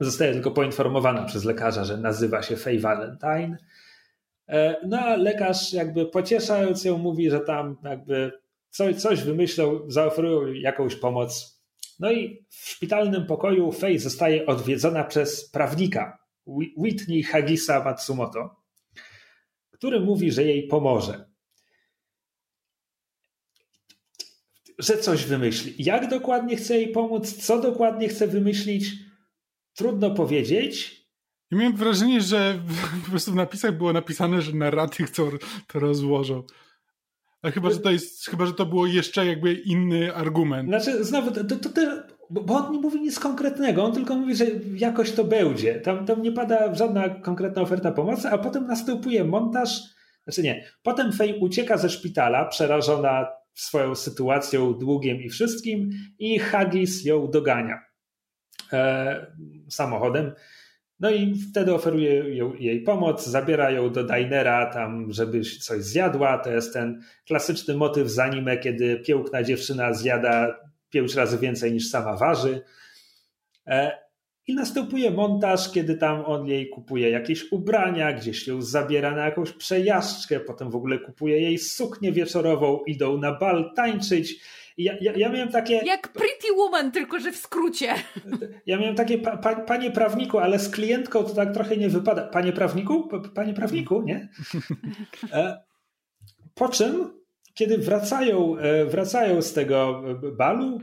S3: Zostaje tylko poinformowana przez lekarza, że nazywa się Faye Valentine. E, no a lekarz jakby pocieszając ją mówi, że tam jakby coś, coś wymyślą, zaoferują jakąś pomoc. No i w szpitalnym pokoju Faye zostaje odwiedzona przez prawnika Whitney Hagisa Matsumoto, który mówi, że jej pomoże. Że coś wymyśli. Jak dokładnie chce jej pomóc, co dokładnie chce wymyślić, trudno powiedzieć.
S2: Ja miałem wrażenie, że po prostu w napisach było napisane, że narraty chcą to rozłożą. Ale chyba, że to jest, chyba, że to było jeszcze jakby inny argument.
S3: Znaczy, znowu, to, to, to bo on nie mówi nic konkretnego, on tylko mówi, że jakoś to będzie. Tam, tam nie pada żadna konkretna oferta pomocy, a potem następuje montaż, znaczy nie, potem Fej ucieka ze szpitala, przerażona swoją sytuacją, długiem i wszystkim i Haggis ją dogania e, samochodem. No i wtedy oferuje jej pomoc, zabiera ją do dinera tam, żeby coś zjadła. To jest ten klasyczny motyw z anime, kiedy piękna dziewczyna zjada pięć razy więcej niż sama waży. E, I następuje montaż, kiedy tam on jej kupuje jakieś ubrania, gdzieś ją zabiera na jakąś przejażdżkę, potem w ogóle kupuje jej suknię wieczorową, idą na bal tańczyć. Ja, ja, ja, miałem takie.
S4: Jak Pretty Woman, tylko że w skrócie.
S3: Ja miałem takie, pa, pa, panie prawniku, ale z klientką to tak trochę nie wypada. Panie prawniku? Panie prawniku, nie? E, po czym kiedy wracają, e, wracają z tego balu,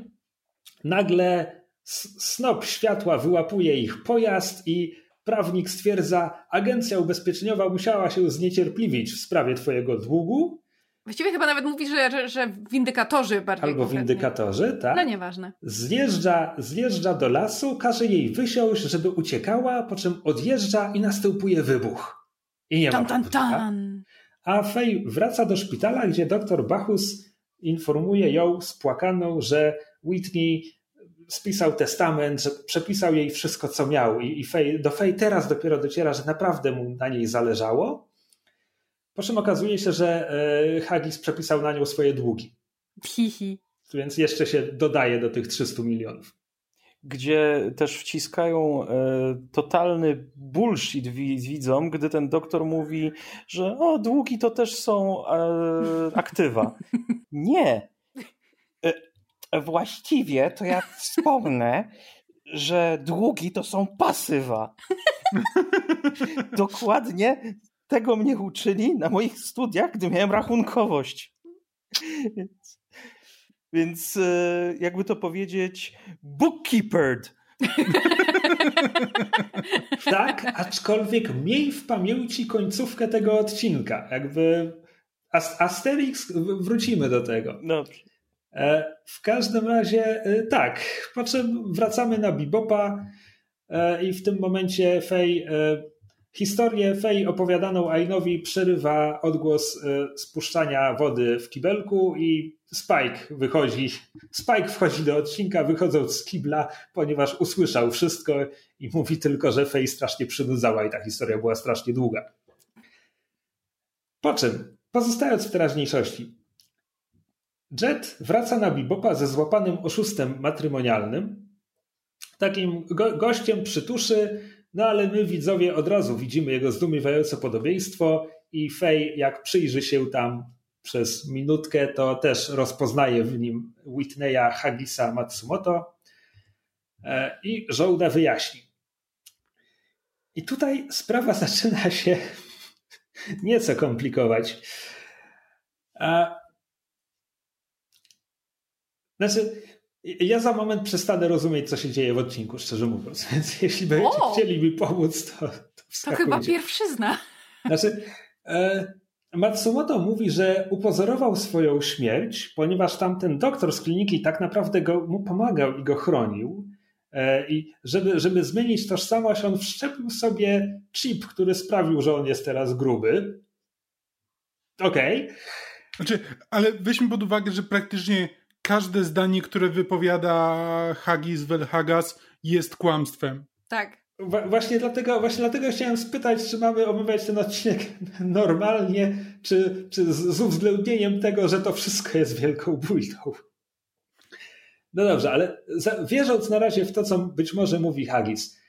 S3: nagle snop światła wyłapuje ich pojazd i prawnik stwierdza, agencja ubezpieczeniowa musiała się zniecierpliwić w sprawie twojego długu.
S4: Właściwie chyba nawet mówi, że, że, że windykatorzy bardziej.
S3: Albo konkretnie. windykatorzy, tak.
S4: No nieważne.
S3: Zjeżdża, zjeżdża do lasu, każe jej wysiąść, żeby uciekała, po czym odjeżdża i następuje wybuch. I nie
S4: tan,
S3: ma
S4: tan, tan
S3: a Fej wraca do szpitala, gdzie doktor Bachus informuje ją spłakaną, że Whitney spisał testament, że przepisał jej wszystko, co miał. I, i Fej, do Fej teraz dopiero dociera, że naprawdę mu na niej zależało. Po czym okazuje się, że e, Haggis przepisał na nią swoje długi.
S4: Hihi.
S3: Więc jeszcze się dodaje do tych 300 milionów
S1: gdzie też wciskają e, totalny bullshit widzom, gdy ten doktor mówi, że o, długi to też są e, aktywa. Nie. E, właściwie to ja wspomnę, że długi to są pasywa. Dokładnie tego mnie uczyli na moich studiach, gdy miałem rachunkowość. Więc e, jakby to powiedzieć, bookkeepered.
S3: tak, aczkolwiek miej w pamięci końcówkę tego odcinka. Jakby Asterix, wrócimy do tego.
S1: Dobrze.
S3: E, w każdym razie e, tak, po czym wracamy na Bibopa i w tym momencie Fej Historię Fej opowiadaną Ainowi przerywa odgłos spuszczania wody w kibelku i Spike wychodzi, Spike wchodzi do odcinka, wychodząc z kibla, ponieważ usłyszał wszystko i mówi tylko, że Faye strasznie przynudzała i ta historia była strasznie długa. Po czym, pozostając w teraźniejszości, Jet wraca na Bibopa ze złapanym oszustem matrymonialnym, takim go gościem przytuszy, no ale my widzowie od razu widzimy jego zdumiewające podobieństwo i Faye jak przyjrzy się tam przez minutkę, to też rozpoznaje w nim Whitneya Hagisa Matsumoto e, i żołda wyjaśni. I tutaj sprawa zaczyna się nieco komplikować. Znaczy, ja za moment przestanę rozumieć, co się dzieje w odcinku, szczerze mówiąc. Więc jeśli będziecie chcieli mi pomóc, to.
S4: To, to chyba pierwszyzna.
S3: Znaczy, e, Matsumoto mówi, że upozorował swoją śmierć, ponieważ tamten doktor z kliniki tak naprawdę go, mu pomagał i go chronił. E, I żeby, żeby zmienić tożsamość, on wszczepił sobie chip, który sprawił, że on jest teraz gruby. Okej. Okay.
S2: Znaczy, ale weźmy pod uwagę, że praktycznie każde zdanie, które wypowiada Hagis Velhagas jest kłamstwem.
S4: Tak.
S3: Właśnie dlatego, właśnie dlatego chciałem spytać, czy mamy omawiać ten odcinek normalnie, czy, czy z, z uwzględnieniem tego, że to wszystko jest wielką bójdą. No dobrze, ale za, wierząc na razie w to, co być może mówi Haggis,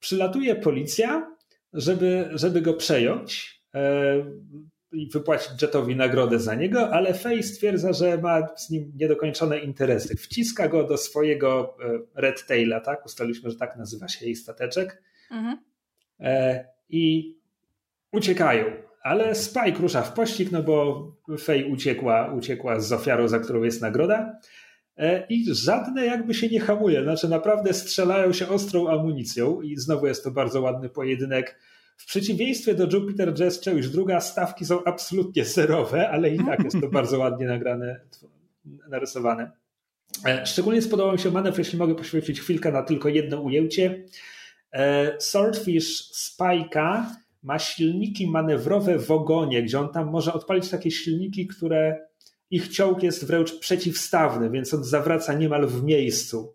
S3: przylatuje policja, żeby, żeby go przejąć i wypłacić Jetowi nagrodę za niego, ale Faye stwierdza, że ma z nim niedokończone interesy. Wciska go do swojego Red Taila, tak? Ustaliliśmy, że tak nazywa się jej stateczek. Mhm. I uciekają. Ale Spike rusza w pościg, no bo Faye uciekła, uciekła z ofiarą, za którą jest nagroda. E, I żadne jakby się nie hamuje. Znaczy, naprawdę strzelają się ostrą amunicją, i znowu jest to bardzo ładny pojedynek. W przeciwieństwie do Jupiter Jazz Challenge, druga stawki są absolutnie zerowe, ale i tak jest to bardzo ładnie nagrane, narysowane. E, szczególnie spodobał mi się manewr, jeśli mogę poświęcić chwilkę na tylko jedno ujęcie. E, Swordfish Spike'a ma silniki manewrowe w ogonie, gdzie on tam może odpalić takie silniki, które ich ciąg jest wręcz przeciwstawny, więc on zawraca niemal w miejscu.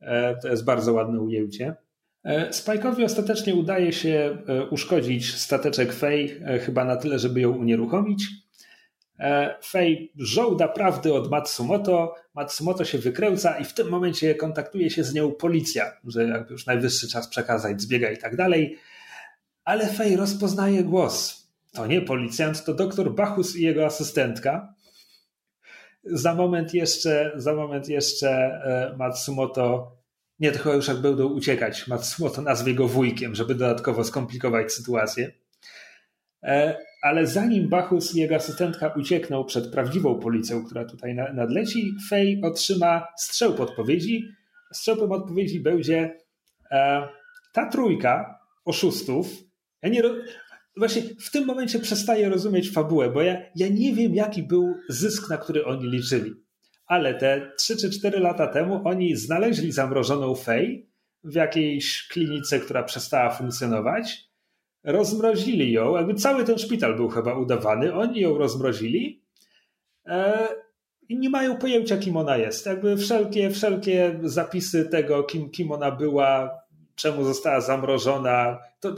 S3: E, to jest bardzo ładne ujęcie. E, Spike'owi ostatecznie udaje się e, uszkodzić stateczek Fej, chyba na tyle, żeby ją unieruchomić. Fej żołda prawdy od Matsumoto. Matsumoto się wykręca i w tym momencie kontaktuje się z nią policja, że jakby już najwyższy czas przekazać zbiega i tak dalej. Ale Fej rozpoznaje głos. To nie policjant, to doktor Bachus i jego asystentka. Za moment jeszcze, za moment jeszcze e, Matsumoto, nie, tylko już jak będą uciekać, Matsumoto nazwie go wujkiem, żeby dodatkowo skomplikować sytuację. E, ale zanim Bachus i jego asystentka uciekną przed prawdziwą policją, która tutaj nadleci, Fej otrzyma strzał podpowiedzi. Strzałpem odpowiedzi będzie e, ta trójka oszustów. Ja nie, właśnie w tym momencie przestaję rozumieć fabułę, bo ja, ja nie wiem, jaki był zysk, na który oni liczyli. Ale te 3 czy 4 lata temu oni znaleźli zamrożoną Fej w jakiejś klinice, która przestała funkcjonować. Rozmrozili ją, jakby cały ten szpital był chyba udawany. Oni ją rozmrozili e, i nie mają pojęcia, kim ona jest. Jakby wszelkie, wszelkie zapisy tego, kim, kim ona była, czemu została zamrożona, to,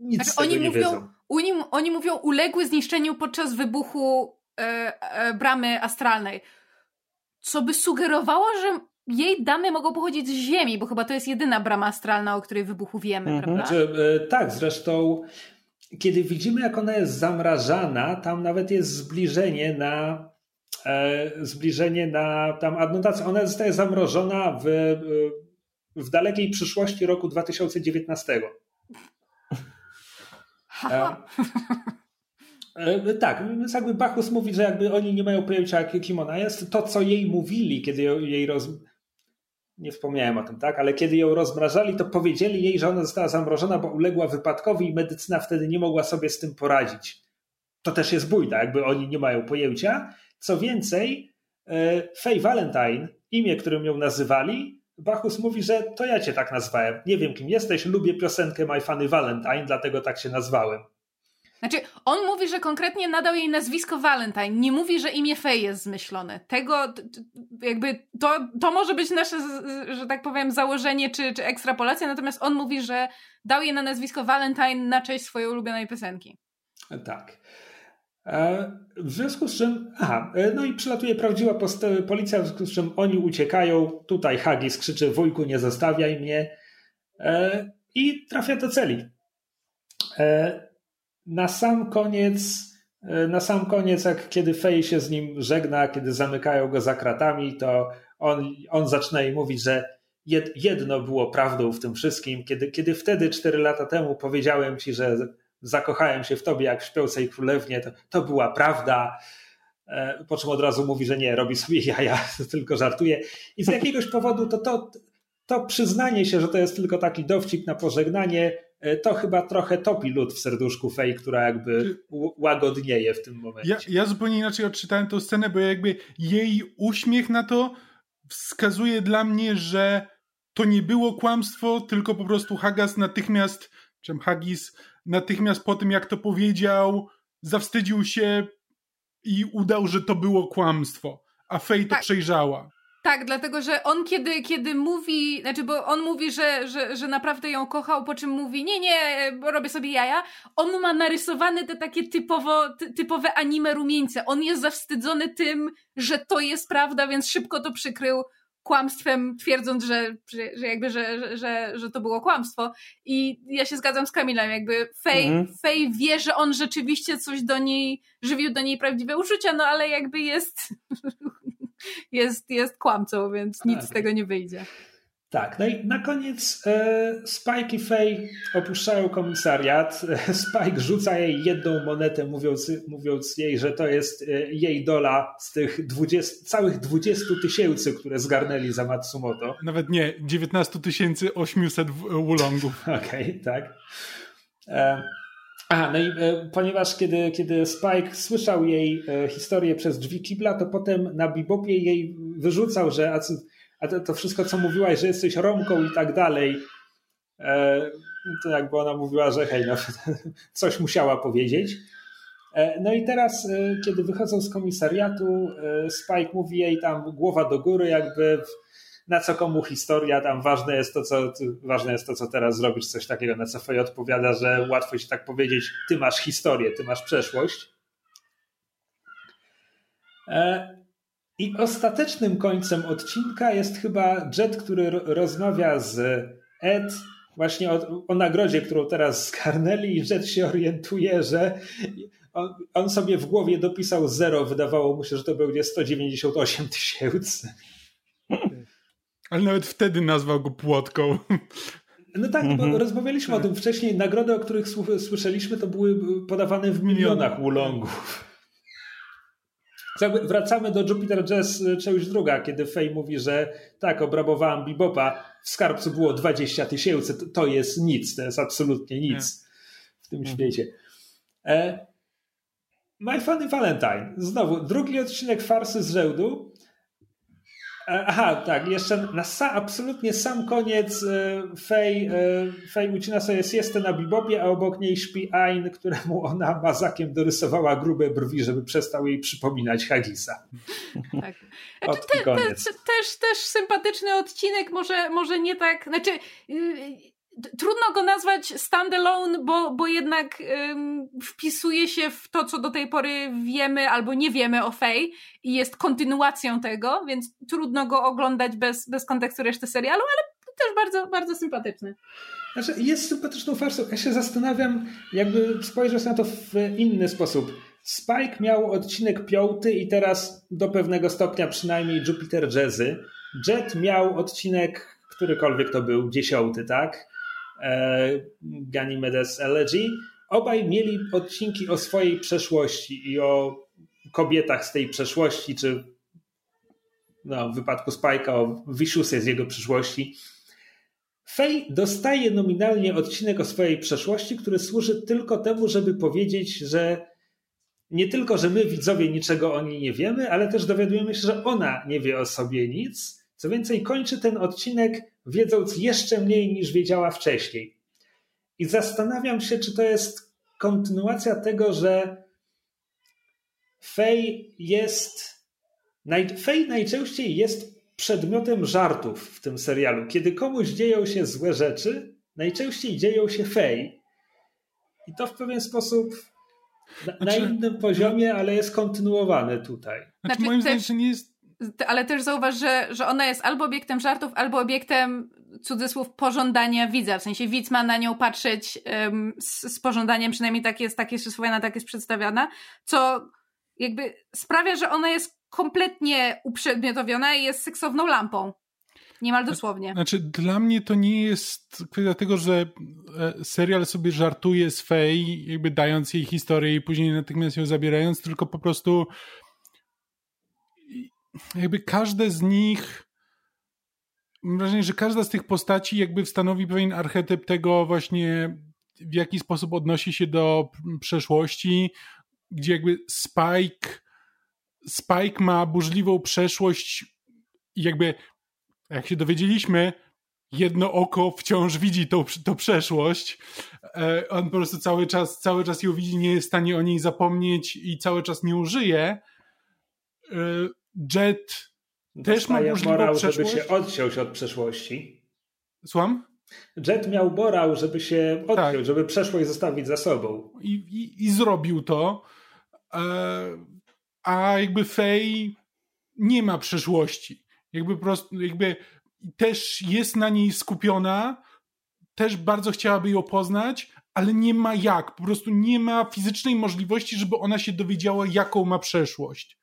S3: nic znaczy, oni nie mówią, wiedzą.
S4: Oni, oni mówią uległy zniszczeniu podczas wybuchu e, e, bramy astralnej. Co by sugerowało, że jej dane mogą pochodzić z Ziemi, bo chyba to jest jedyna brama astralna, o której wybuchu wiemy, mhm. prawda?
S3: Znaczy, e, tak, zresztą kiedy widzimy, jak ona jest zamrażana, tam nawet jest zbliżenie na e, zbliżenie na tam adnotację. Ona zostaje zamrożona w, e, w dalekiej przyszłości roku 2019. E, e, tak, więc jakby Bachus mówi, że jakby oni nie mają pojęcia, kim ona jest. To, co jej mówili, kiedy jej roz... Nie wspomniałem o tym, tak? Ale kiedy ją rozmrażali, to powiedzieli jej, że ona została zamrożona, bo uległa wypadkowi i medycyna wtedy nie mogła sobie z tym poradzić. To też jest bójda, jakby oni nie mają pojęcia. Co więcej, e, Faye Valentine, imię, którym ją nazywali, Bachus mówi, że to ja cię tak nazwałem. Nie wiem, kim jesteś, lubię piosenkę My Funny Valentine, dlatego tak się nazwałem.
S4: Znaczy, on mówi, że konkretnie nadał jej nazwisko Valentine. Nie mówi, że imię Fej jest zmyślone. Tego, jakby, to, to może być nasze, że tak powiem, założenie czy, czy ekstrapolacja, natomiast on mówi, że dał jej na nazwisko Valentine na cześć swojej ulubionej piosenki.
S3: Tak. E, w związku z czym, aha, e, no i przylatuje prawdziwa policja, w związku z czym oni uciekają. Tutaj Hagis krzyczy: Wujku, nie zostawiaj mnie. E, I trafia do celi. Na sam koniec, na sam koniec, jak kiedy Fej się z nim żegna, kiedy zamykają go za kratami, to on, on zaczyna jej mówić, że jedno było prawdą w tym wszystkim. Kiedy, kiedy wtedy, cztery lata temu, powiedziałem ci, że zakochałem się w tobie jak w śpiącej królewnie, to, to była prawda. E, po czym od razu mówi, że nie, robi sobie jaja, tylko żartuje. I z jakiegoś powodu to, to, to przyznanie się, że to jest tylko taki dowcip na pożegnanie, e, to chyba trochę topi lód w serduszku Fej, która jakby łagodnieje w tym momencie.
S2: Ja, ja zupełnie inaczej odczytałem tę scenę, bo jakby jej uśmiech na to wskazuje dla mnie, że to nie było kłamstwo, tylko po prostu Hagas natychmiast, czym Hagis natychmiast po tym, jak to powiedział, zawstydził się i udał, że to było kłamstwo, a Faye to tak. przejrzała.
S4: Tak, dlatego że on kiedy, kiedy mówi, znaczy, bo on mówi, że, że, że naprawdę ją kochał, po czym mówi, nie, nie, robię sobie jaja, on ma narysowane te takie typowo, ty, typowe anime rumieńce. On jest zawstydzony tym, że to jest prawda, więc szybko to przykrył, kłamstwem, twierdząc, że, że, jakby, że, że, że to było kłamstwo. I ja się zgadzam z Kamilem, jakby Fej, mhm. Fej wie, że on rzeczywiście coś do niej, żywił do niej prawdziwe uczucia, no ale jakby jest, jest, jest kłamcą, więc nic z tego nie wyjdzie.
S3: Tak, no i na koniec e, Spike i Faye opuszczają komisariat. Spike rzuca jej jedną monetę, mówiąc, mówiąc jej, że to jest e, jej dola z tych 20, całych 20 tysięcy, które zgarnęli za Matsumoto.
S2: Nawet nie, 19 800 wulongów.
S3: Okej, okay, tak. E, Aha, no i e, ponieważ kiedy, kiedy Spike słyszał jej e, historię przez drzwi kibla, to potem na bibopie jej wyrzucał, że a, a to, to, wszystko, co mówiłaś, że jesteś Romką i tak dalej, e, to jakby ona mówiła, że hej, no, coś musiała powiedzieć. E, no i teraz, e, kiedy wychodzą z komisariatu, e, Spike mówi jej tam głowa do góry, jakby na co komu historia, tam ważne jest to, co, ważne jest to, co teraz zrobisz, coś takiego, na co Faye odpowiada, że łatwo ci tak powiedzieć, ty masz historię, ty masz przeszłość. E, I ostatecznym końcem odcinka jest chyba Jet, który rozmawia z Ed właśnie o, o nagrodzie, którą teraz skarnęli i Jet się orientuje, że on, on, sobie w głowie dopisał zero, wydawało mu się, że to będzie 198 tysięcy.
S2: Ale nawet wtedy nazwał go płotką.
S3: No tak, mhm. bo rozmawialiśmy o tym wcześniej. Nagrody, o których słyszeliśmy, to były podawane w milionach ulongów. Wracamy do Jupiter Jazz y, część druga, kiedy Fej mówi, że tak, obrabowałam Bibopa, w skarbcu było 20 tysięcy, to jest nic, to jest absolutnie nic w tym mhm. świecie. E, My Funny Valentine. Znowu, drugi odcinek farsy z rzędu. E, aha, tak, jeszcze na sa, absolutnie sam koniec e, Fej, e, Fej ucina sobie siestę na bibopie, a obok niej śpi Ain, któremu ona mazakiem dorysowała grube brwi, żeby przestał jej przypominać Hagisa.
S4: Tak. Znaczy, te, te, te, też, też sympatyczny odcinek, może, może nie tak, znaczy y, trudno go nazwać standalone, bo, bo jednak ym, wpisuje się w to, co do tej pory wiemy albo nie wiemy o Faye i jest kontynuacją tego, więc trudno go oglądać bez, bez kontekstu reszty serialu, ale też bardzo, bardzo sympatyczny.
S3: Znaczy, jest sympatyczną farsą. Ja się zastanawiam, jakby spojrzeć na to w inny sposób. Spike miał odcinek piąty i teraz do pewnego stopnia przynajmniej Jupiter Jazzy. Jet miał odcinek, którykolwiek to był, dziesiąty, tak? E, Ganymedes Elegy. Obaj mieli odcinki o swojej przeszłości i o kobietach z tej przeszłości, czy no, w wypadku Spike'a o Viciousie z jego przyszłości. Faye dostaje nominalnie odcinek o swojej przeszłości, który służy tylko temu, żeby powiedzieć, że nie tylko, że my widzowie niczego o niej nie wiemy, ale też dowiadujemy się, że ona nie wie o sobie nic. Co więcej, kończy ten odcinek wiedząc jeszcze mniej niż wiedziała wcześniej. I zastanawiam się, czy to jest kontynuacja tego, że Fej jest. Fej najczęściej jest przedmiotem żartów w tym serialu. Kiedy komuś dzieją się złe rzeczy, najczęściej dzieją się Fej. I to w pewien sposób na, znaczy, na innym poziomie, ale jest kontynuowane tutaj.
S2: Znaczy, znaczy moim zdaniem, że nie jest
S4: ale też zauważ, że, że ona jest albo obiektem żartów, albo obiektem cudzysłów pożądania widza. W sensie widz ma na nią patrzeć um, z, z, pożądaniem, przynajmniej tak jest, tak jest przyswojona, tak jest przedstawiana, co jakby sprawia, że ona jest kompletnie uprzedmiotowiona i jest seksowną lampą. Niemal dosłownie.
S2: Znaczy, dla mnie to nie jest kwestia tego, że e, serial sobie żartuje z Fej, jakby dając jej historię i później natychmiast ją zabierając, tylko po prostu jakby każde z nich mam wrażenie, że każda z tych postaci jakby stanowi pewien archetyp tego właśnie w jaki sposób odnosi się do przeszłości, gdzie jakby Spike Spike ma burzliwą przeszłość jakby jak się dowiedzieliśmy, jedno oko wciąż widzi tą, tą przeszłość. E, on po prostu cały czas, cały czas ją widzi, nie jest w stanie o niej zapomnieć i cały czas nie użyje. Jet też ma morał,
S3: przeszłość. żeby się odciąć od przeszłości.
S2: Słucham?
S3: Jet miał morał, żeby się odciąć, tak. żeby przeszłość zostawić za sobą.
S2: I, i, i zrobił to. E, a jakby Fej nie ma przeszłości. Jakby jakby też jest na niej skupiona, też bardzo chciałaby ją poznać, ale nie ma jak. Po prostu nie ma fizycznej możliwości, żeby ona się dowiedziała, jaką ma przeszłość.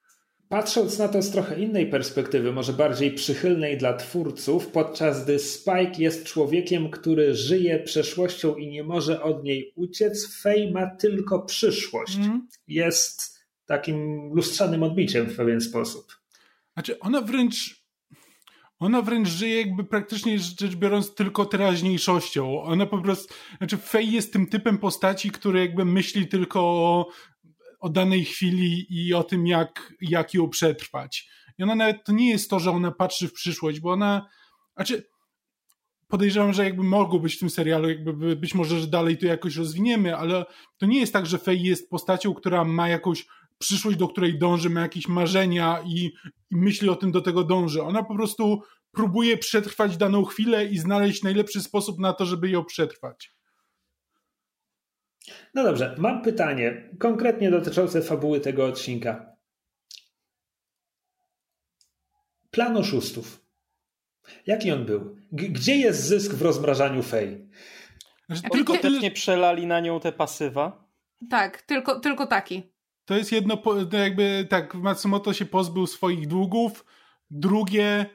S3: Patrząc na to z trochę innej perspektywy, może bardziej przychylnej dla twórców, podczas gdy Spike jest człowiekiem, który żyje przeszłością i nie może od niej uciec, Faye ma tylko przyszłość. Mm. Jest takim lustrzanym odbiciem w pewien sposób.
S2: Znaczy, ona wręcz ona wręcz żyje jakby praktycznie rzecz biorąc tylko teraźniejszością. Ona po prostu, znaczy Faye jest tym typem postaci, który jakby myśli tylko o, o danej chwili i o tym, jak, jak ją przetrwać. I ona nawet, to nie jest to, że ona patrzy w przyszłość, bo ona, znaczy podejrzewam, że jakby mogło być w tym serialu, jakby być może, że dalej to jakoś rozwiniemy, ale to nie jest tak, że Faye jest postacią, która ma jakąś przyszłość, do której dąży, ma jakieś marzenia i, i myśli o tym, do tego dąży. Ona po prostu próbuje przetrwać daną chwilę i znaleźć najlepszy sposób na to, żeby ją przetrwać.
S3: No dobrze, mam pytanie konkretnie dotyczące fabuły tego odcinka. Plan oszustów. Jaki on był? G gdzie jest zysk w rozmrażaniu fej?
S1: Znaczy, tylko tyle... przelali na nią te pasywa?
S4: Tak, tylko, tylko taki.
S2: To jest jedno, jakby tak, Matsumoto się pozbył swoich długów. Drugie,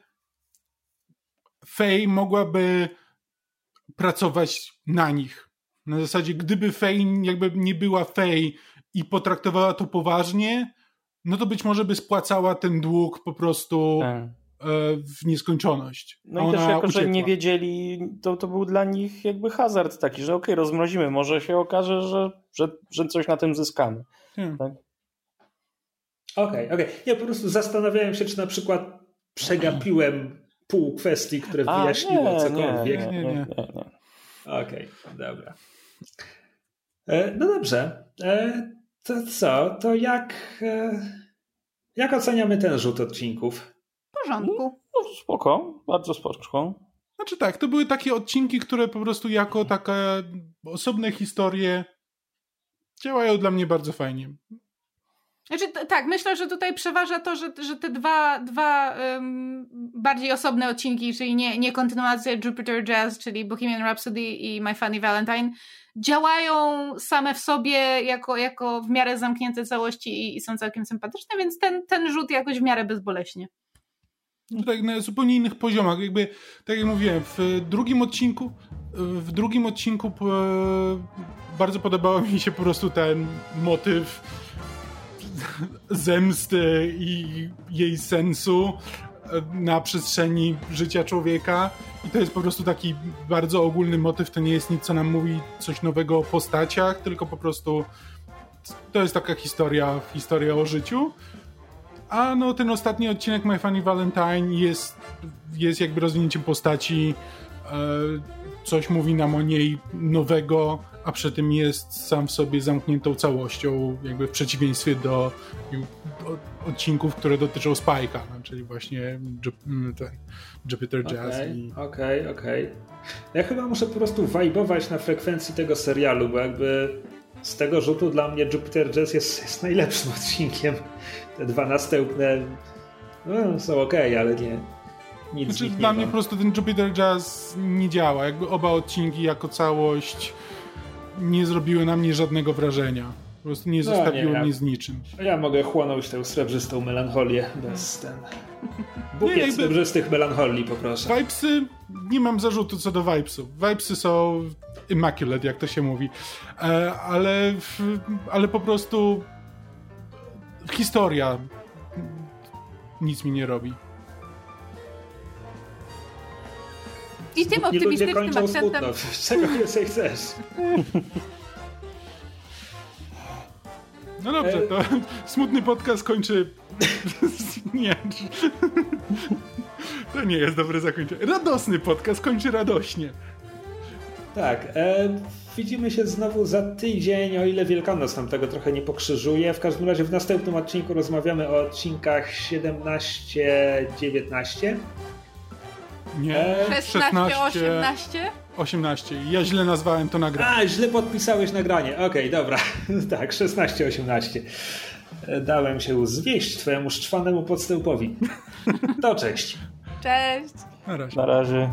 S2: Fej mogłaby pracować na nich. Na zasadzie, gdyby Fej jakby nie była Fej i potraktowała to poważnie, no to być może by spłacała ten dług po prostu tak. E, w nieskończoność.
S1: No i też jako, uciekła. że nie wiedzieli, to, to był dla nich jakby hazard taki, że okej, okay, rozmrozimy, może się okaże, że, że, że coś na tym zyskamy. Hmm. Tak?
S3: Okej, okay, okej. Okay. Ja po prostu zastanawiałem się, czy na przykład przegapiłem pół kwestii, które wyjaśniło A, cokolwiek. Nie, nie, nie. nie, nie. Okej, okay, dobra. E, no dobrze. E, to co? To jak, e, jak oceniamy ten rzut odcinków?
S4: W porządku.
S1: No, spoko, bardzo spoko.
S2: Znaczy tak, to były takie odcinki, które po prostu jako takie osobne historie działają dla mnie bardzo fajnie.
S4: Znaczy, tak, myślę, że tutaj przeważa to, że, że te dwa, dwa um, bardziej osobne odcinki, czyli nie, nie Jupiter Jazz, czyli Bohemian Rhapsody i My Funny Valentine, działają same w sobie jako, jako w miarę zamknięte całości i, i są całkiem sympatyczne, więc ten, ten rzut jakoś w miarę bezboleśnie.
S2: No tak, na zupełnie innych poziomach. Jakby, tak jak mówiłem, w drugim odcinku w drugim odcinku bardzo podobał mi się po prostu ten motyw zemsty i jej sensu na przestrzeni życia człowieka. I to jest po prostu taki bardzo ogólny motyw. To nie jest nic, co nam mówi coś nowego o postaciach, tylko po prostu to jest taka historia, historia o życiu. A no ten ostatni odcinek My Funny Valentine jest, jest jakby rozwinięciem postaci. E, coś mówi nam o niej nowego, a przy tym jest sam w sobie zamkniętą całością, jakby w przeciwieństwie do, do odcinków, które dotyczą Spike'a, no, czyli właśnie mm, Jupiter Jazz.
S3: Okej, okej, okej. Ja chyba muszę po prostu wajbować na frekwencji tego serialu, bo jakby z tego rzutu dla mnie Jupiter Jazz jest, jest najlepszym odcinkiem. Te dwa następne no, są ok, ale nie, nic znaczy,
S2: Dla mnie
S3: po
S2: prostu ten Jupiter Jazz nie działa. Jakby oba odcinki jako całość nie zrobiły na mnie żadnego wrażenia. Po prostu nie zostawiły no, nie, mnie z niczym.
S3: Ja mogę chłonąć tę srebrzystą melancholię bez ten... Bukiet nie, jakby... srebrzystych melancholii poproszę.
S2: Vibesy, nie mam zarzutu co do vibesów. Vibesy są immaculate, jak to się mówi. E, ale, ale po prostu historia nic mi nie robi.
S4: I tym optymistycznym akcentem... Smutno.
S3: Czego więcej chcesz?
S2: No dobrze, to smutny podcast kończy... nie. To nie jest dobre zakończenie. Radosny podcast kończy radośnie.
S3: Tak. E, widzimy się znowu za tydzień, o ile Wielkanoc nam tego trochę nie pokrzyżuje. W każdym razie w następnym odcinku rozmawiamy o odcinkach 17-19.
S2: Nie,
S4: 16, 16 18?
S2: 18. Ja źle nazwałem to nagranie.
S3: A, źle podpisałeś nagranie. Okej, okay, dobra. tak, 16-18. Dałem się zwieść twojemu szczwanemu podstępowi. To cześć.
S4: Cześć.
S2: Na razie.
S1: Na razie.